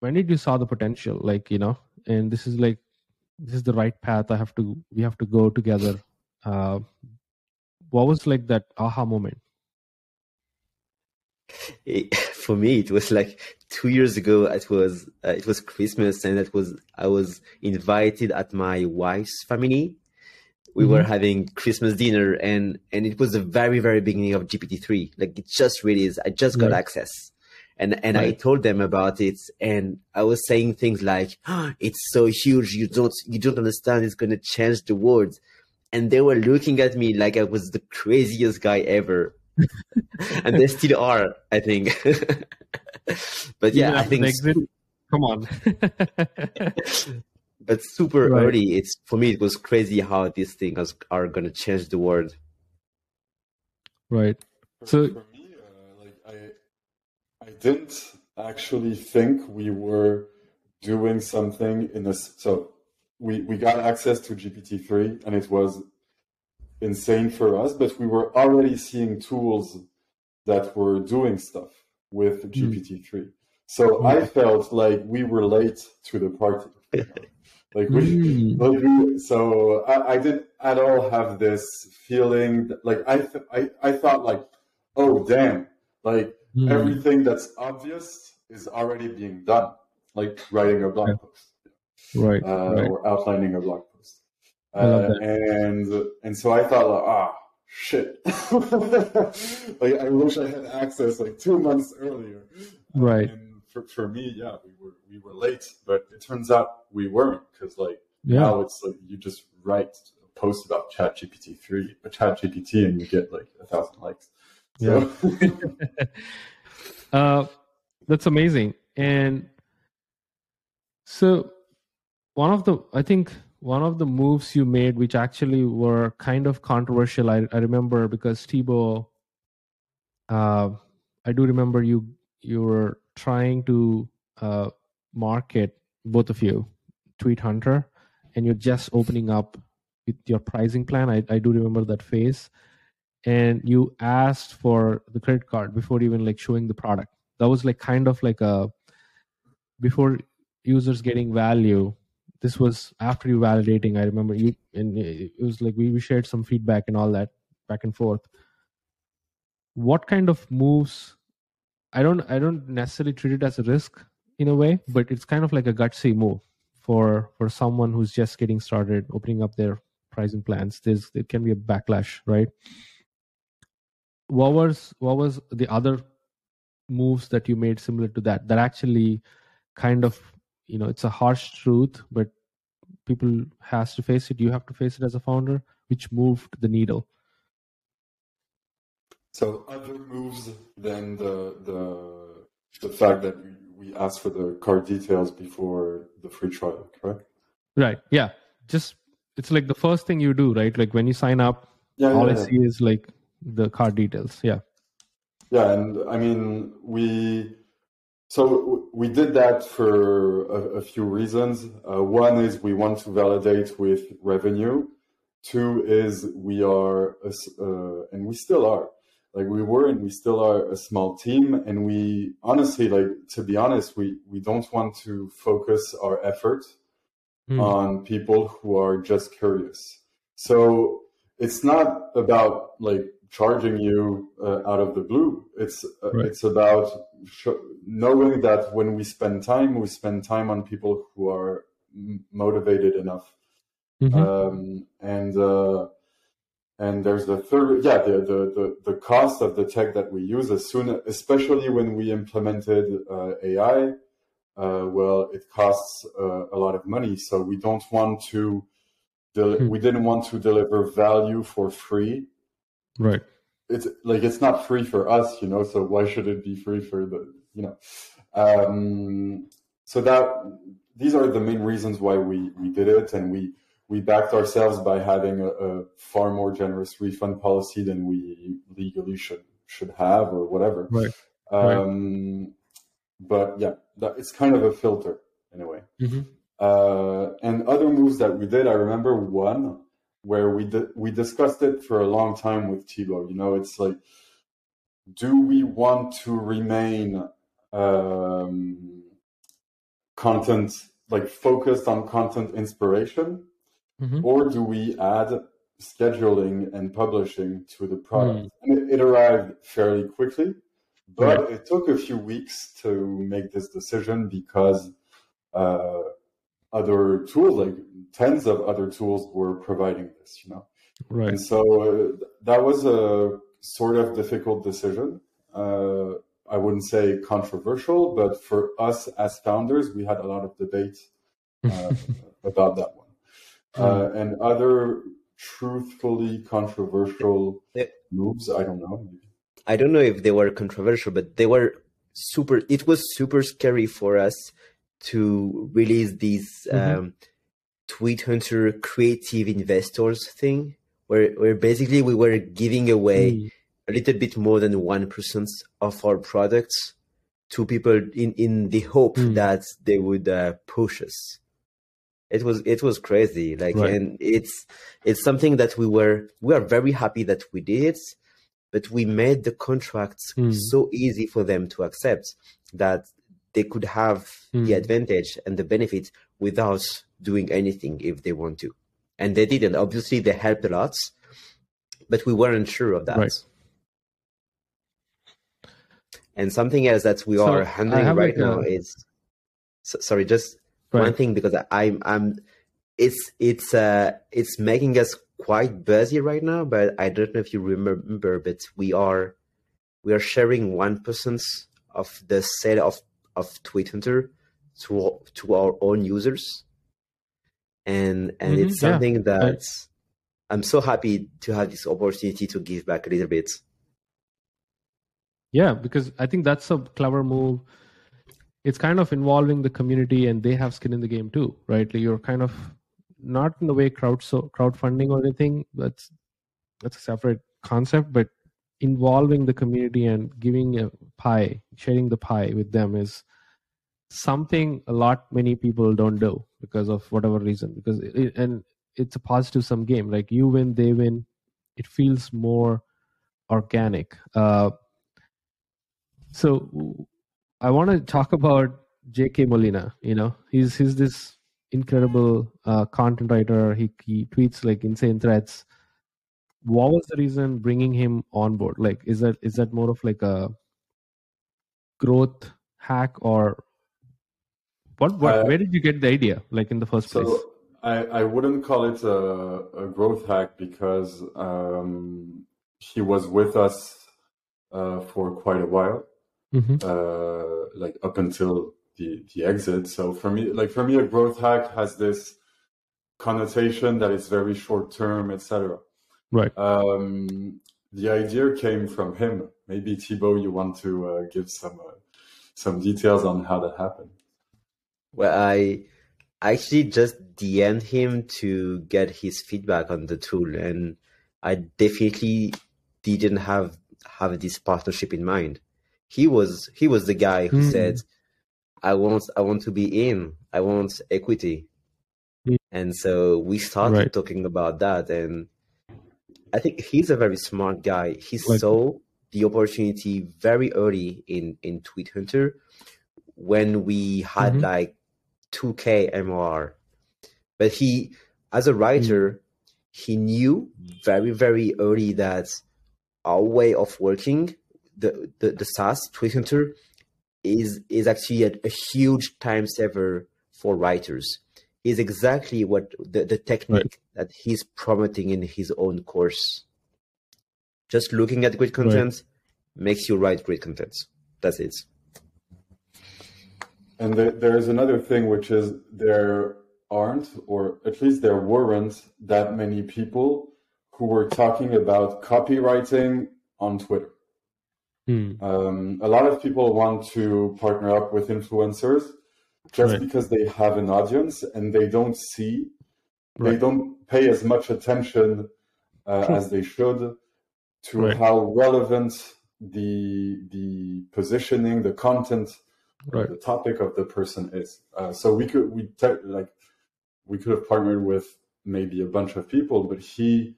when did you saw the potential? Like you know and this is like this is the right path i have to we have to go together. Uh what was like that aha moment? It, for me it was like two years ago it was uh, it was christmas and it was i was invited at my wife's family we mm-hmm. were having Christmas dinner and and it was the very very beginning of GPT-3. Like it just released. I just got access. And and right. I told them about it and I was saying things like oh, it's so huge you don't you don't understand it's going to change the world. And they were looking at me like I was the craziest guy ever. and they still are, I think. but yeah, I think Come on but super right. early it's for me it was crazy how these things are going to change the world. Right. So for me uh, like i i didn't actually think we were doing something in this so we we got access to gpt-3 and it was insane for us but we were already seeing tools that were doing stuff with hmm. gpt-3 so i felt like we were late to the party Like we, mm. like we so I, I, didn't at all have this feeling that, like I, th- I I thought like oh damn. Like mm. everything that's obvious is already being done. Like writing a blog post. Right, uh, right, or outlining a blog post. Uh, and and so I thought like ah shit. Like I wish I had access like two months earlier. Right. And, for, for me, yeah, we were we were late, but it turns out we weren't because like yeah. now it's like you just write a post about ChatGPT three, a ChatGPT, and you get like a thousand likes. So. Yeah, uh, that's amazing. And so, one of the I think one of the moves you made, which actually were kind of controversial. I, I remember because Thibaut, uh, I do remember you you were trying to uh, market both of you, Tweet Hunter, and you're just opening up with your pricing plan. I, I do remember that phase, and you asked for the credit card before even like showing the product. That was like kind of like a before users getting value this was after you validating i remember you and it was like we, we shared some feedback and all that back and forth what kind of moves i don't i don't necessarily treat it as a risk in a way but it's kind of like a gutsy move for for someone who's just getting started opening up their pricing plans there's there can be a backlash right? What was what was the other moves that you made similar to that that actually kind of you know it's a harsh truth but people has to face it you have to face it as a founder which moved the needle? So other moves than the the the fact that we asked for the card details before the free trial correct right yeah just it's like the first thing you do right like when you sign up yeah, all yeah, i yeah. see is like the card details yeah yeah and i mean we so we did that for a, a few reasons. Uh, one is we want to validate with revenue. Two is we are, a, uh, and we still are, like we were and we still are a small team. And we honestly, like to be honest, we we don't want to focus our effort mm. on people who are just curious. So it's not about like charging you uh, out of the blue. It's uh, right. it's about sh- knowing that when we spend time, we spend time on people who are m- motivated enough. Mm-hmm. Um, and uh, and there's the third, yeah, the, the, the the cost of the tech that we use as soon, especially when we implemented uh, AI. Uh, well, it costs uh, a lot of money, so we don't want to. Del- mm-hmm. We didn't want to deliver value for free right it's like it's not free for us you know so why should it be free for the you know um so that these are the main reasons why we we did it and we we backed ourselves by having a, a far more generous refund policy than we legally should should have or whatever right um right. but yeah that, it's kind of a filter in a way mm-hmm. uh and other moves that we did i remember one where we di- we discussed it for a long time with Thibaut. You know, it's like, do we want to remain um, content like focused on content inspiration, mm-hmm. or do we add scheduling and publishing to the product? Mm. And it, it, arrived fairly quickly, but right. it took a few weeks to make this decision because. Uh, other tools, like tens of other tools were providing this, you know. Right. And so uh, that was a sort of difficult decision. Uh, I wouldn't say controversial, but for us as founders, we had a lot of debate uh, about that one. Uh, hmm. and other truthfully controversial moves, I don't know. I don't know if they were controversial, but they were super. It was super scary for us to release this mm-hmm. um, Tweet Hunter creative investors thing, where where basically we were giving away mm. a little bit more than one percent of our products to people in in the hope mm. that they would uh, push us. It was it was crazy, like, right. and it's it's something that we were we are very happy that we did, but we made the contracts mm. so easy for them to accept that they could have mm. the advantage and the benefit without doing anything if they want to. And they didn't. Obviously, they helped a lot, but we weren't sure of that. Right. And something else that we so are handling right now is so, sorry, just right. one thing because I'm I'm it's it's uh it's making us quite busy right now, but I don't know if you remember, but we are we are sharing one percent of the sale of of Tweet Hunter to to our own users, and and mm-hmm, it's something yeah. that right. I'm so happy to have this opportunity to give back a little bit. Yeah, because I think that's a clever move. It's kind of involving the community and they have skin in the game too right? Like you're kind of not in the way crowd so crowdfunding or anything. That's that's a separate concept but involving the community and giving a pie sharing the pie with them is something a lot many people don't do because of whatever reason because it, and it's a positive sum game. Like you win they win. It feels more organic. Uh, so i want to talk about jk molina you know? He's he's this incredible uh, content writer. He, he tweets like insane threads what was the reason bringing him on board? Like is that is that more of like a growth hack or what, what uh, where did you get the idea like in the first so place? I, I wouldn't call it a, a growth hack because um, he was with us uh, for quite a while mm-hmm. uh, like up until the, the exit so for me like for me a growth hack has this connotation that is very short term etc Right. Um, the idea came from him. Maybe Thibaut, you want to uh, give some uh, some details on how that happened. Well, I actually just DM'd him to get his feedback on the tool, and I definitely didn't have have this partnership in mind. He was he was the guy who mm. said, "I want I want to be in. I want equity," mm. and so we started right. talking about that, and I think he's a very smart guy. He like, saw the opportunity very early in in Tweet Hunter when we had mm-hmm. like 2k MR. But he as a writer, mm-hmm. he knew very very early that our way of working, the the, the SaaS Tweet Hunter, is is actually a, a huge time saver for writers is exactly what the, the technique right. that he's promoting in his own course. Just looking at great content right. makes you write great content. That's it. And there, there's another thing, which is there aren't, or at least there weren't, that many people who were talking about copywriting on Twitter. Hmm. Um, a lot of people want to partner up with influencers just right. because they have an audience and they don't see, right. they don't pay as much attention uh, as they should to right. how relevant the the positioning, the content, the topic of the person is. Uh, so we could we te- like we could have partnered with maybe a bunch of people, but he,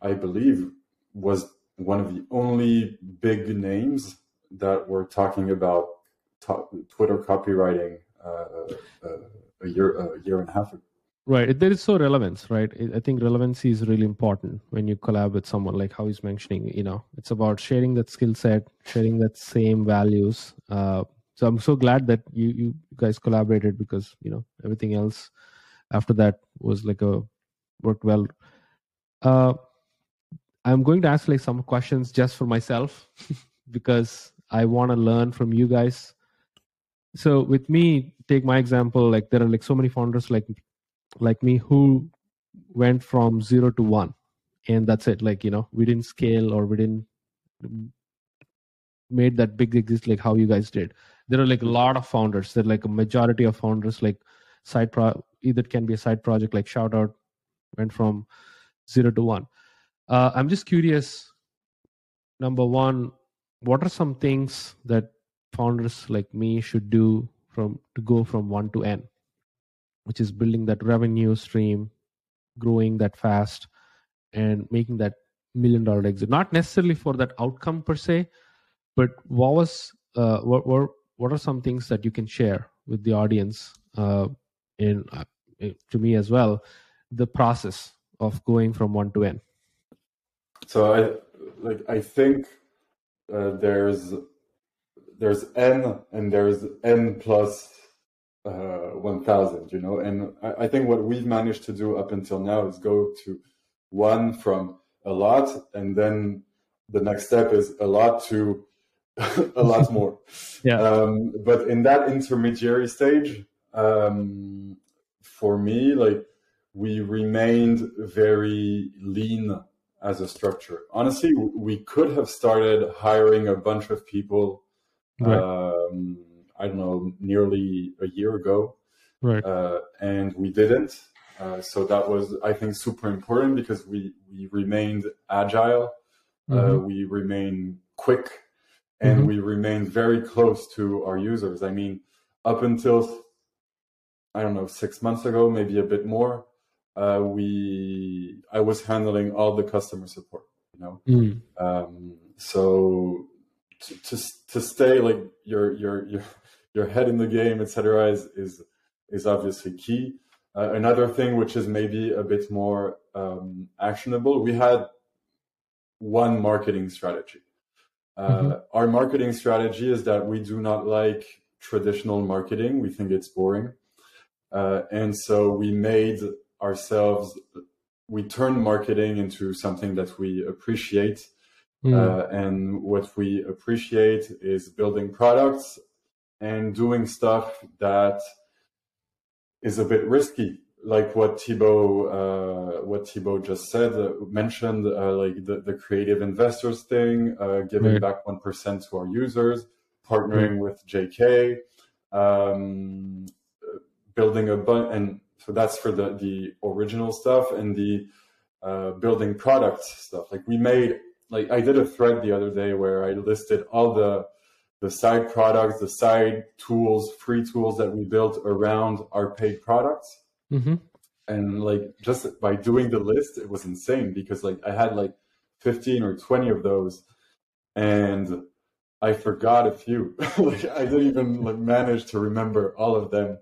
I believe, was one of the only big names that were talking about Twitter copywriting uh, uh, a year a year and a half ago. Right. There is so relevance, right? I think relevancy is really important when you collab with someone like how he's mentioning, you know, it's about sharing that skill set, sharing that same values. Uh, so I'm so glad that you, you guys collaborated because, you know, everything else after that was like a worked well. Uh, I'm going to ask like some questions just for myself because I want to learn from you guys. So with me take my example like there are like so many founders like like me who went from zero to one and that's it. Like you know we didn't scale or we didn't made that big exist like how you guys did. There are like a lot of founders. There like a majority of founders like side pro either can be a side project like Shoutout went from zero to one uh, i'm just curious number one what are some things that founders like me should do from to go from one to n? Which is building that revenue stream growing that fast and making that million dollar exit. Not necessarily for that outcome per se but what was uh, what, what what are some things that you can share with the audience uh, in uh, to me as well the process of going from one to n so i like i think uh, there's there's n and there's n plus uh, 1000 you know? And I, I, think what we've managed to do up until now is go to one from a lot and then the next step is a lot to a lot more. Yeah. Um, but in that intermediary stage um, for me like we remained very lean as a structure honestly we could have started hiring a bunch of people Right. Um, I don't know, nearly a year ago. Right. Uh, and we didn't. Uh, so that was, I think, super important because we, we remained agile, uh, Mhm. we remained quick, and Mhm. we remained very close to our users. I mean, up until, I don't know, six months ago, maybe a bit more, uh, we I was handling all the customer support, you know. Mm. Um, so to, to to stay like your your your your head in the game, etc., is is is obviously key. Uh, another thing, which is maybe a bit more um, actionable, we had one marketing strategy. Uh, Mhm. Our marketing strategy is that we do not like traditional marketing. We think it's boring, uh, and so we made ourselves. We turn marketing into something that we appreciate Mm. uh, and what we appreciate is building products and doing stuff that is a bit risky, like what Thibaut, uh, what Thibaut just said, uh, mentioned, uh, like the, the creative investors thing, uh, giving Right. back 1% to our users, partnering with JK, um, building a bunch, and so that's for the, the original stuff and the uh, building product stuff. Like we made like I did a thread the other day where I listed all the the side products, the side tools, free tools that we built around our paid products. Mhm. And like just by doing the list, it was insane because like I had like 15 or 20 of those and I forgot a few. like I didn't even like manage to remember all of them.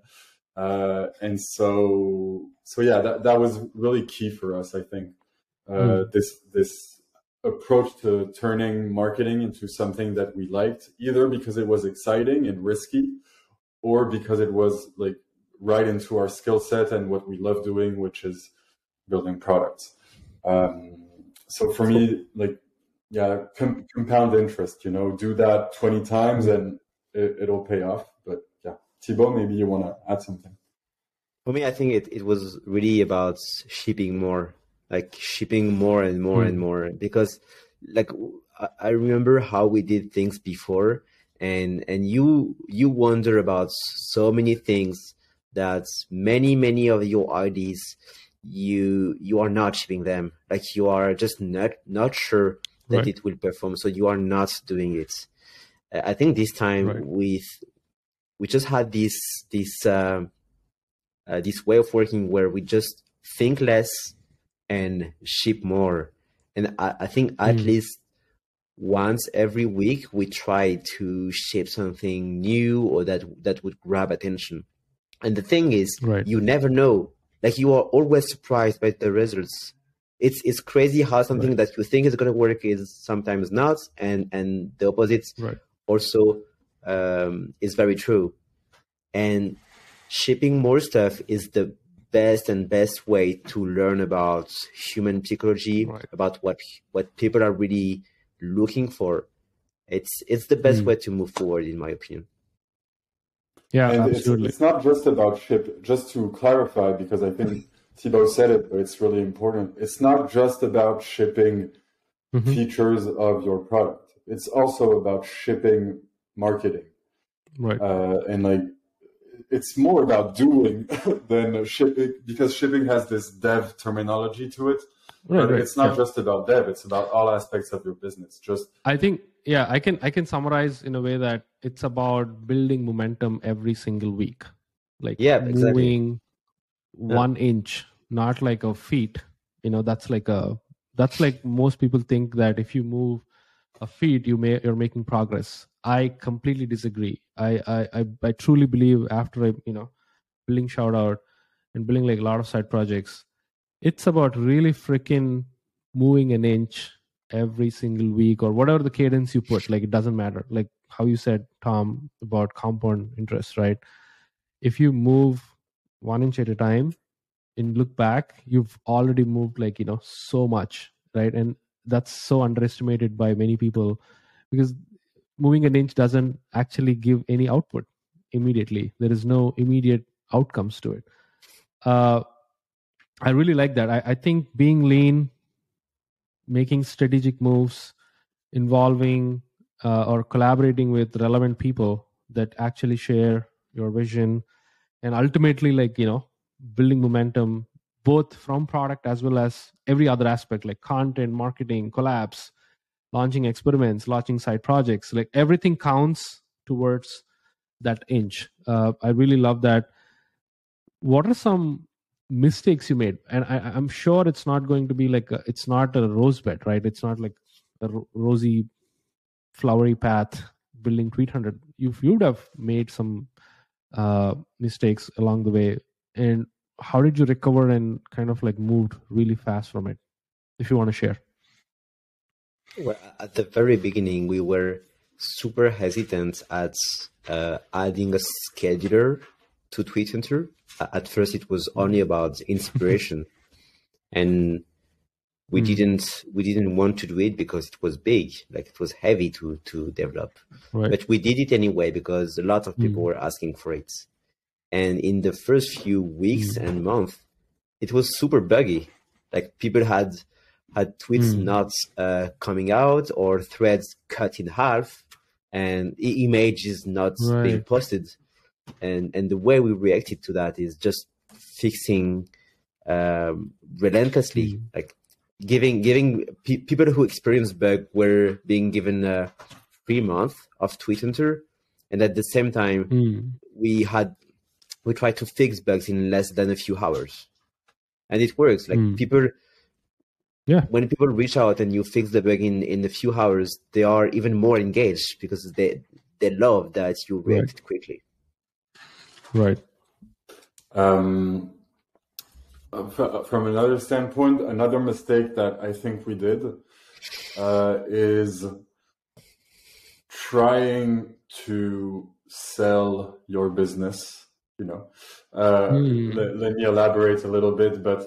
Uh, and so so yeah, that, that was really key for us, I think. Uh, this this approach to turning marketing into something that we liked, either because it was exciting and risky, or because it was like right into our skill set and what we love doing, which is building products. Um, so for me, like, yeah, com- compound interest, you know, do that 20 times and it, it'll pay off. But Thibaut, maybe you want to add something. For me, I think it, it was really about shipping more, like shipping more and more and hmm. more. Because, like, I- I remember how we did things before, and and you you wonder about so many things that many many of your ideas you you are not shipping them. Like you are just not not sure that Right. it will perform, so you are not doing it. I think this time Right. with we just had this this. Um, uh, this way of working where we just think less and ship more. And I, I think at Mm. least once every week we try to ship something new or that that would grab attention. And the thing is, Right. you never know. Like you are always surprised by the results. It's it's crazy how something that you think is going to work is sometimes not, and and the opposite Right. also um, is very true. And shipping more stuff is the best and best way to learn about human psychology, Right. about what what people are really looking for. It's it's the best Mm. way to move forward, in my opinion. Yeah, and it's, absolutely. it's not just about ship just to clarify because i think thibaut said it but it's really important it's not just about shipping Mhm. features of your product it's also about shipping marketing Right. uh, and like it's more about doing than shipping because shipping has this dev terminology to it Right. but right. it's not yeah. just about dev it's about all aspects of your business just I think yeah, I can I can summarize in a way that it's about building momentum every single week. Like Yeah, exactly. moving one inch, not like a feet. You know, that's like a that's like most people think that if you move a feet, you may you're making progress. I completely disagree. I I I, I truly believe after I you know building Shoutout and building like a lot of side projects, it's about really freaking moving an inch every single week or whatever the cadence you put like it doesn't matter like how you said tom about compound interest right if you move one inch at a time and look back you've already moved like you know so much right and that's so underestimated by many people because moving an inch doesn't actually give any output immediately. There is no immediate outcomes to it. Uh, i really like that. I, I think being lean making strategic moves involving uh, or collaborating with relevant people that actually share your vision and ultimately like you know building momentum both from product as well as every other aspect like content marketing collabs launching experiments launching side projects like everything counts towards that inch. Uh, i really love that. What are some mistakes you made? And I, am sure it's not going to be like a, it's not a rose bed right? It's not like a ro- rosy flowery path building 100 you you would have made some uh, mistakes along the way. And how did you recover and kind of like moved really fast from it if you want to share well at the very beginning we were super hesitant at uh, adding a scheduler to Tweet Hunter at first it was only about inspiration and we mm. didn't we didn't want to do it because it was big like it was heavy to to develop right. but we did it anyway because a lot of people mm. were asking for it and in the first few weeks mm. and months it was super buggy like people had had tweets hmm. not uh, coming out or threads cut in half and images not right. being posted and and the way we reacted to that is just fixing um, relentlessly mm. like giving giving pe- people who experienced bug were being given a free month of Tweet Hunter and at the same time mm. we had we tried to fix bugs in less than a few hours and it works like mm. people yeah when people reach out and you fix the bug in in a few hours they are even more engaged because they they love that you reacted right. quickly right um from another standpoint, another mistake that I think we did uh, is trying to sell your business. You know, uh, mm. let, let, me elaborate a little bit. But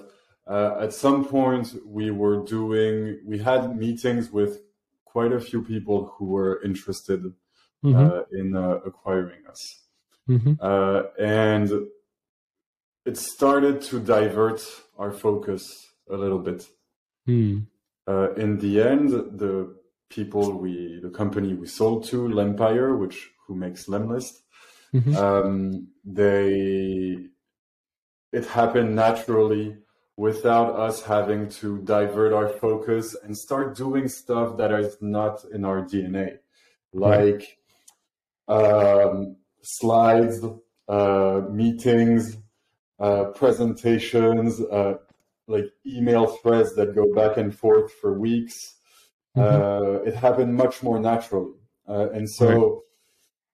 uh, at some point, we were doing, we had meetings with quite a few people who were interested mm-hmm. Uh, in uh, acquiring us, mm-hmm. and it started to divert our focus a little bit. Uh, in the end, the people we, the company we sold to, Lempire, which who makes Lemlist, mm-hmm. um, they, it happened naturally without us having to divert our focus and start doing stuff that is not in our DNA, like um, slides, uh, meetings, uh, presentations, uh, like email threads that go back and forth for weeks. Mm-hmm. Uh, it happened much more naturally. Uh, and so.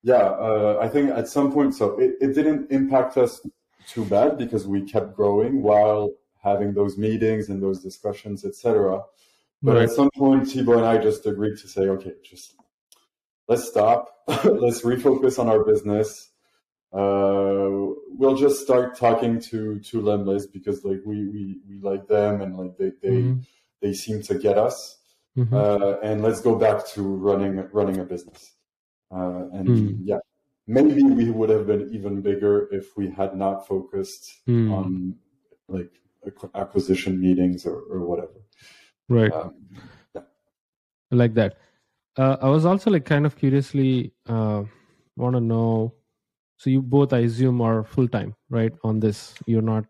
Yeah, uh, I think at some point, so it, it didn't impact us too bad because we kept growing while having those meetings and those discussions, etc. But right. at some point, Thibaut and I just agreed to say, okay, just let's stop, let's refocus on our business uh, we'll just start talking to to Lemlist because like we we we like them and like they they mm-hmm. they seem to get us. Mm-hmm. Uh, and let's go back to running running a business. Uh, and mm. yeah, maybe we would have been even bigger if we had not focused mm. on like acquisition meetings or, or whatever. Right. Um, yeah. like that. Uh, I was also like kind of curiously uh, want to know so you both, I assume, are full time, right? On this, you're not.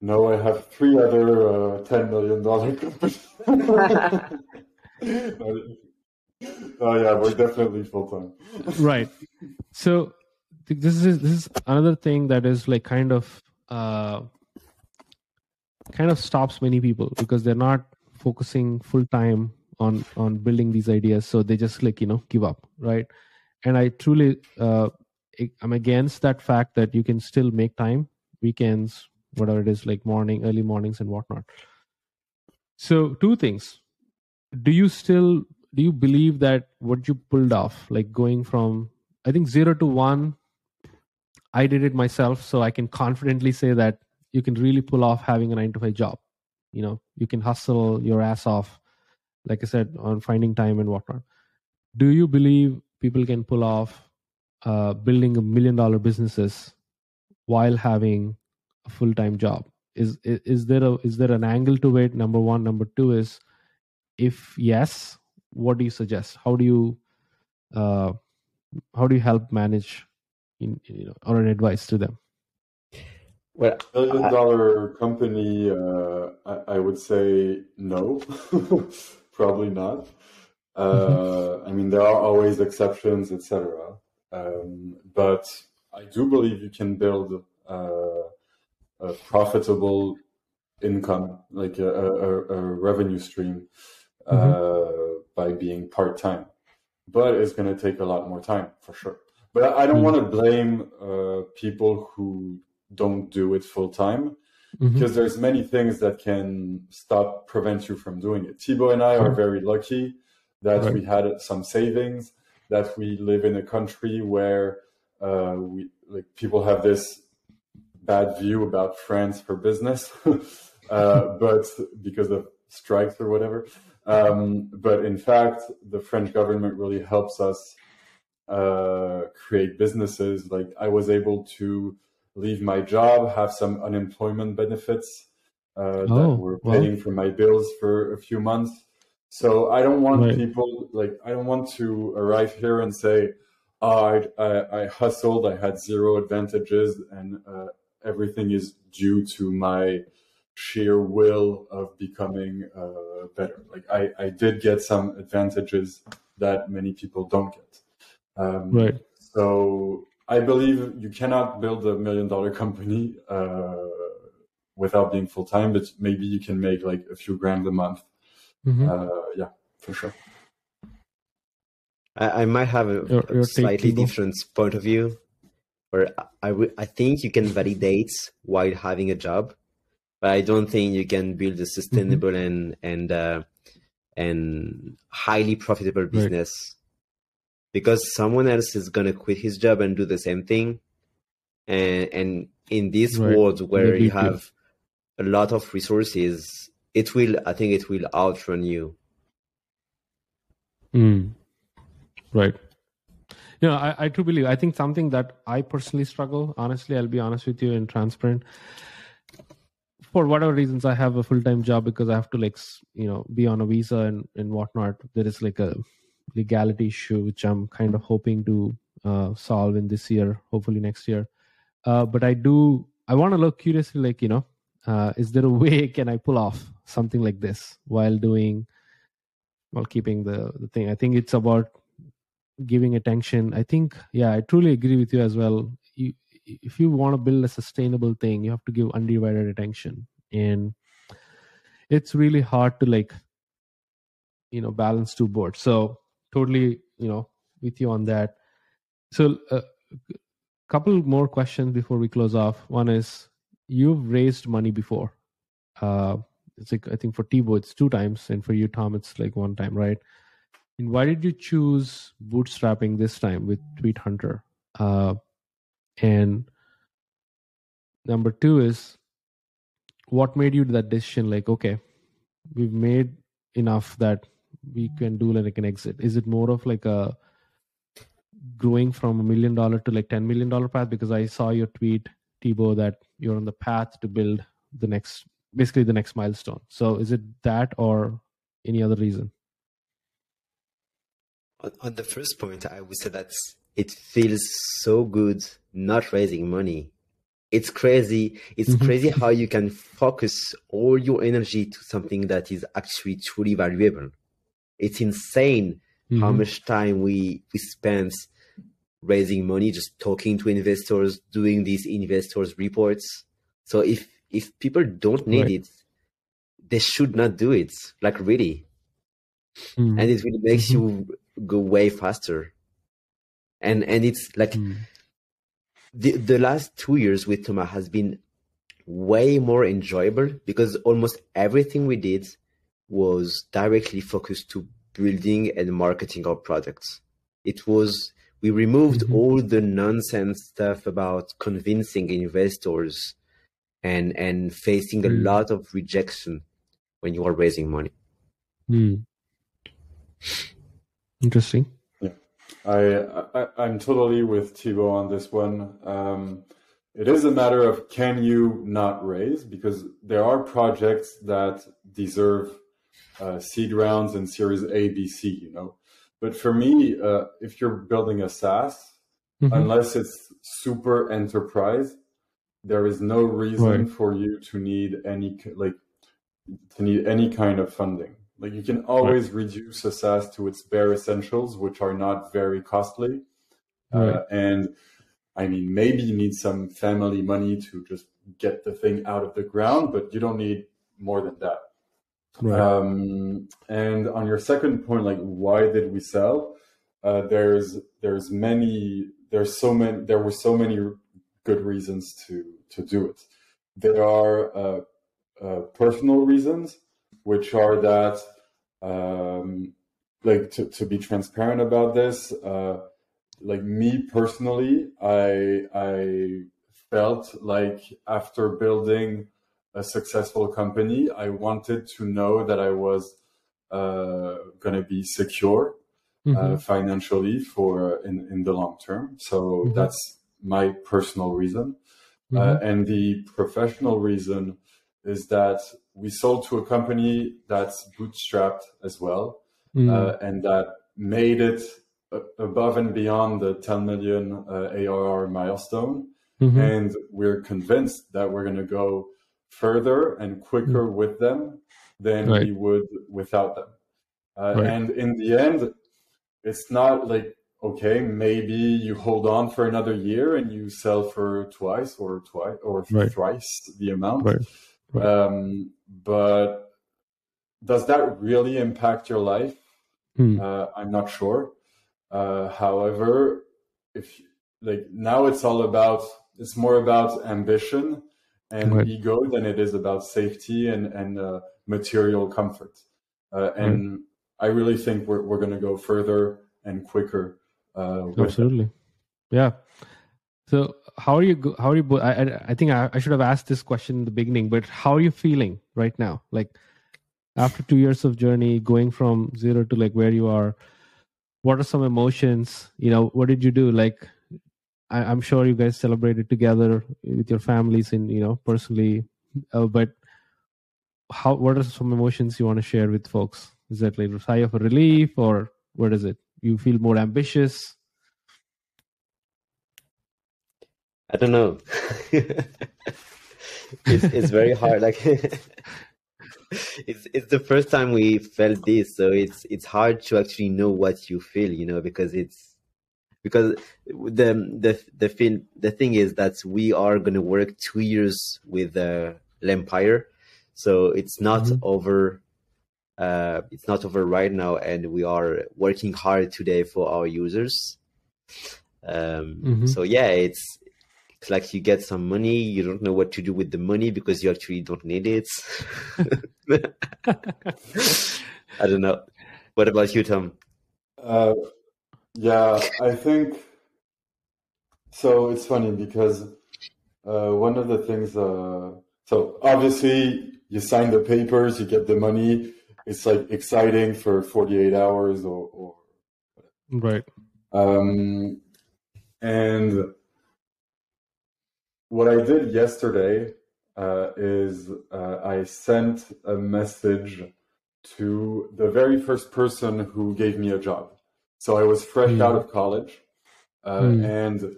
No, I have three other uh, ten million dollar companies. oh yeah, we're definitely full time. right. So this is this is another thing that is like kind of uh, kind of stops many people because they're not focusing full time on on building these ideas so they just like you know give up right and i truly uh, i'm against that fact that you can still make time weekends whatever it is like morning early mornings and whatnot so two things do you still do you believe that what you pulled off like going from i think zero to one i did it myself so i can confidently say that you can really pull off having a nine to five job you know you can hustle your ass off like i said on finding time and whatnot do you believe people can pull off uh, building a million dollar businesses while having a full time job? Is, is is there a is there an angle to it? Number one, number two is if yes, what do you suggest? How do you uh, how do you help manage in, you know or an advice to them well million dollar company uh, I, I, would say no probably not uh, mm-hmm. i mean there are always exceptions etc um, but i do believe you can build uh, a profitable income like a, a, a revenue stream mm-hmm. By being part-time but it's going to take a lot more time for sure. But I don't mm-hmm. want to blame uh, people who don't do it full time mm-hmm. because there's many things that can stop prevent you from doing it. Thibaut and I are very lucky that right. we had some savings, that we live in a country where uh, we like people have this bad view about France for business, uh, but because of strikes or whatever. Um, but in fact, the French government really helps us uh, create businesses. Like I was able to leave my job, have some unemployment benefits uh, oh, that were paying for my bills for a few months. So I don't want right. people like I don't want to arrive here and say, oh, I, I, I hustled, I had zero advantages, and uh, everything is due to my sheer will of becoming uh, better. Like I, I did get some advantages that many people don't get. Um, right. So I believe you cannot build a million dollar company uh, without being full time, but maybe you can make like a few grand a month. Mm-hmm. Uh, yeah, for sure. I, I might have a, your, your a slightly different point of view, where I, w- I think you can validate while having a job but I don't think you can build a sustainable mm-hmm. and and uh, and highly profitable business right. because someone else is gonna quit his job and do the same thing, and and in this right. world where you have a lot of resources, it will I think it will outrun you. Mm. Right. You know, I, I do believe. I think something that I personally struggle. Honestly, I'll be honest with you and transparent for whatever reasons i have a full-time job because i have to like you know be on a visa and and whatnot. There is like a legality issue which i'm kind of hoping to uh, solve in this year hopefully next year. Uh, but i do i want to look curiously like you know uh, is there a way can i pull off something like this while doing while keeping the the thing? I think it's about giving attention. I think yeah i truly agree with you as well. You if you want to build a sustainable thing you have to give undivided attention. And it's really hard to like you know balance two boards. So totally you know with you on that. So a uh, couple more questions before we close off. One is you've raised money before. Uh it's like i think for Thibaut it's two times and for you tom it's like one time right? And why did you choose bootstrapping this time with Tweet Hunter? Uh and number two is what made you that decision? Like okay we've made enough that we can do like an exit. Is it more of like a growing from a million dollar to like 10 million dollar path? Because i saw your tweet Thibaut that you're on the path to build the next basically the next milestone. So is it that or any other reason? On, on the first point i would say that it feels so good not raising money. It's crazy. It's mm-hmm. crazy how you can focus all your energy to something that is actually truly valuable. It's insane mm-hmm. how much time we we spend raising money, just talking to investors, doing these investors reports. So if if people don't need right. it, they should not do it. Like really, mm-hmm. and it really makes mm-hmm. you go way faster. And and it's like mm the the last two years with Thomas has been way more enjoyable because almost everything we did was directly focused to building and marketing our products. It was we removed mm-hmm. all the nonsense stuff about convincing investors and and facing mm. a lot of rejection when you are raising money. Mm. Interesting. I, I am totally with Thibaut on this one. Um, it is a matter of can you not raise because there are projects that deserve uh, seed rounds and Series A, B, C. You know, But for me, uh, if you're building a SaaS, mm-hmm. unless it's super enterprise, there is no reason right. for you to need any like to need any kind of funding. Like you can always right. reduce a SaaS to its bare essentials, which are not very costly. Uh, right. Uh, and I mean, maybe you need some family money to just get the thing out of the ground, but you don't need more than that. Right. Um, and on your second point, like why did we sell? Uh, there's there's many there's so many there were so many good reasons to to do it. There are uh, uh, personal reasons, which are that um, like to, to be transparent about this. Uh, like me personally, I I felt like after building a successful company, I wanted to know that I was uh, to be secure uh, mm-hmm. uh, financially for in in the long term. So mm-hmm. that's my personal reason, uh, mm-hmm. uh, and the professional reason is that we sold to a company that's bootstrapped as well, mm. uh, and that made it above and beyond the 10 million uh, ARR milestone. Mm-hmm. And we're convinced that we're going to go further and quicker mm. with them than right. we would without them. Uh, right. And in the end, it's not like, okay, maybe you hold on for another year and you sell for twice or twice or right. thrice the amount. Um, but does that really impact your life? Hmm. Uh, I'm not sure. Uh, however, if like now it's all about it's more about ambition and right. ego than it is about safety and and uh, material comfort. Uh, and right. I really think we're we're going to go further and quicker. Uh, Absolutely, yeah. So how are you? How are you? I I think I, I should have asked this question in the beginning, but how are you feeling right now? Like after two years of journey, going from zero to like where you are what are some emotions you know what did you do like I, am sure you guys celebrated together with your families and you know personally uh, but how what are some emotions you want to share with folks is that like a sigh of relief or what is it you feel more ambitious i don't know it's, it's very hard like it's it's the first time we felt this, so it's it's hard to actually know what you feel, you know, because it's because the the the thing the thing is that we are going to work two years with uh, Lempire, so it's not mm-hmm. over. Uh, it's not over right now, and we are working hard today for our users. Um, mm-hmm. So yeah, it's it's like you get some money, you don't know what to do with the money because you actually don't need it. I don't know. What about you, Tom? Uh, yeah, I think so. It's funny because uh, one of the things. Uh, so obviously, you sign the papers, you get the money. It's like exciting for forty-eight hours or, or right. Um, and what I did yesterday uh, is uh, I sent a message to the very first person who gave me a job. So I was fresh mm. out of college, uh, mm. and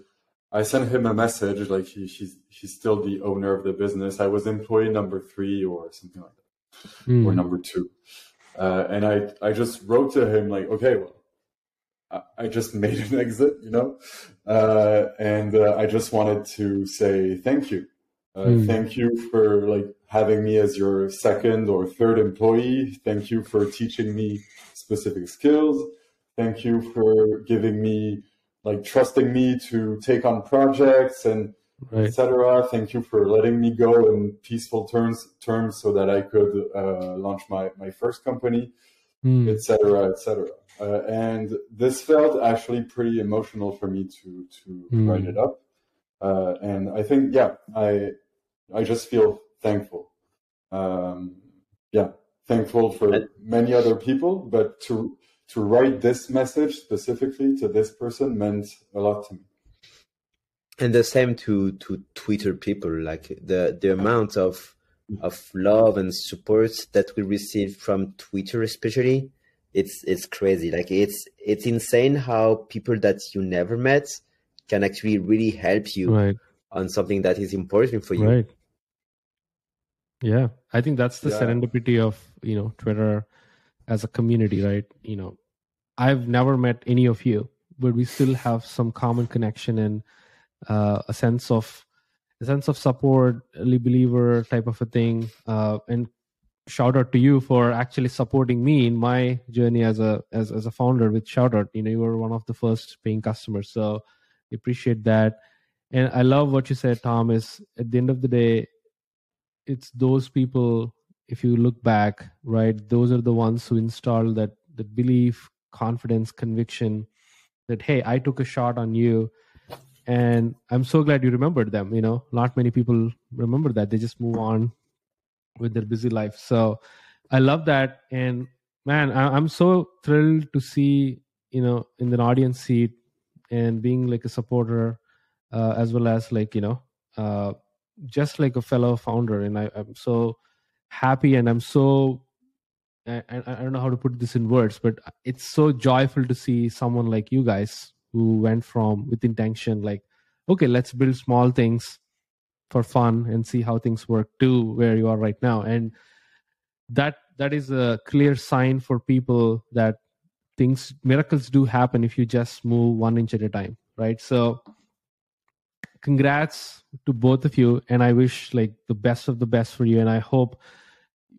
I sent him a message like he, he's he's still the owner of the business. I was employee number three or something like that, mm. or number two, uh, and I I just wrote to him like, okay, well, I just made an exit, you know, uh, and uh, I just wanted to say thank you. Uh, mm. Thank you for like having me as your second or third employee. Thank you for teaching me specific skills. Thank you for giving me like trusting me to take on projects and right. etc. Thank you for letting me go in peaceful terms terms so that I could uh, launch my my first company, etc. Mm. etc. Et uh, and this felt actually pretty emotional for me to to mm. write it up. Uh, and I think, yeah, I I just feel thankful. Um, yeah, thankful for many other people, but to to write this message specifically to this person meant a lot to me. And the same to to Twitter people, like the the amount of of love and support that we receive from Twitter, especially it's it's crazy. Like it's it's insane how people that you never met can actually really help you right on something that is important for you. right yeah i think that's the Yeah. serendipity of you know twitter as a community right you know i've never met any of you but we still have some common connection and uh, a sense of a sense of support early believer type of a thing uh, and shout out to you for actually supporting me in my journey as a as, as a founder with Shoutout. You know you were one of the first paying customers so appreciate that. And i love what you said tom is at the end of the day it's those people if you look back right those are the ones who install that the belief confidence conviction that hey i took a shot on you and i'm so glad you remembered them you know? Not many people remember that. They just move on with their busy life. So i love that. And man I, i'm so thrilled to see you know in the audience seat and being like a supporter uh, as well as like you know uh, just like a fellow founder. And I, i'm so happy and i'm so I I don't know how to put this in words but it's so joyful to see someone like you guys who went from with intention like okay let's build small things for fun and see how things work to where you are right now. And that that is a clear sign for people that things miracles do happen if you just move one inch at a time right? So congrats to both of you and i wish like the best of the best for you and i hope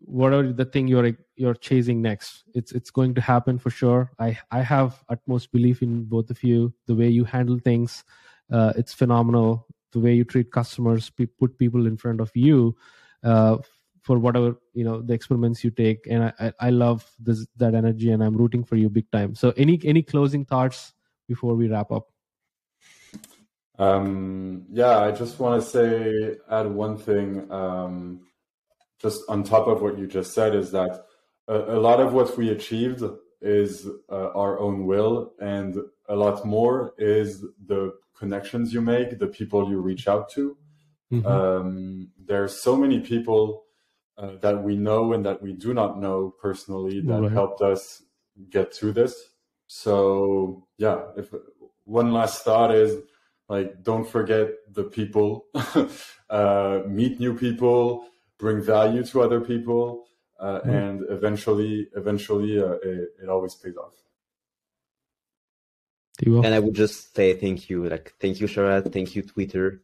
whatever the thing you're you're chasing next? It's it's going to happen for sure. I i have utmost belief in both of you the way you handle things. Uh, it's phenomenal the way you treat customers put people in front of you uh, for whatever you know the experiments you take. And I, I i love this that energy and i'm rooting for you big time. So any any closing thoughts before we wrap up? Um, yeah, I just want to say, add one thing, um, just on top of what you just said, is that a, a lot of what we achieved is uh, our own will, and a lot more is the connections you make, the people you reach out to. Mhm. Um, there's so many people uh, that we know and that we do not know personally that Right. helped us get through this. So yeah, if one last thought is like, don't forget the people, uh, meet new people, bring value to other people, uh, Mhm. and eventually, eventually, uh, it, it always pays off. And I would just say thank you. Like, thank you, Sharath. Thank you, Twitter.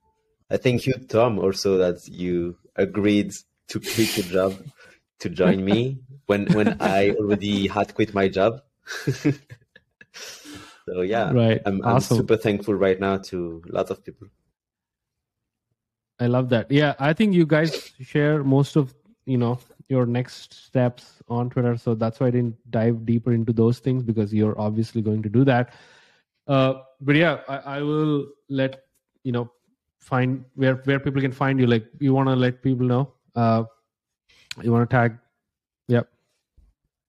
I thank you, Tom, also that you agreed to quit your job to join me when when I already had quit my job. so yeah, right I'm, I'm awesome super thankful right now to lots of people. I love that. Yeah, I think you guys share most of you know your next steps on Twitter, so that's why I didn't dive deeper into those things because you're obviously going to do that. Uh, but yeah, I, I will let you know find where where people can find you. Like you want to let people know. Uh, you want to tag? Yep.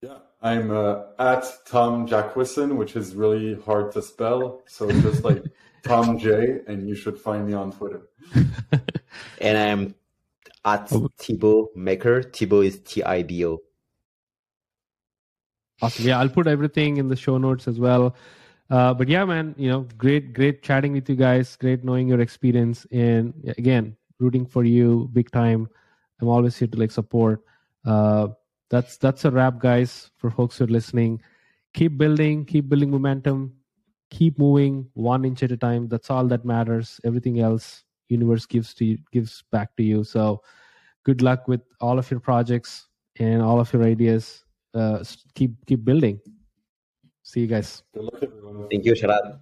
Yeah, I'm uh, at Tom Jacquesson, which is really hard to spell. So just like Tom J, and you should find me on Twitter. And I'm at Oh. Tibo Maker. Tibo is T I B O. Awesome. Yeah, I'll put everything in the show notes as well. Uh, but yeah, man, you know, great, great chatting with you guys. Great knowing your experience. And again, rooting for you big time. I'm always here to like support. Uh, that's that's a wrap, guys. For folks who are listening, keep building, keep building momentum, keep moving one inch at a time. That's all that matters. Everything else, universe gives to you, gives back to you. So, good luck with all of your projects and all of your ideas uh, keep keep building. See you guys. Thank you, Sharath.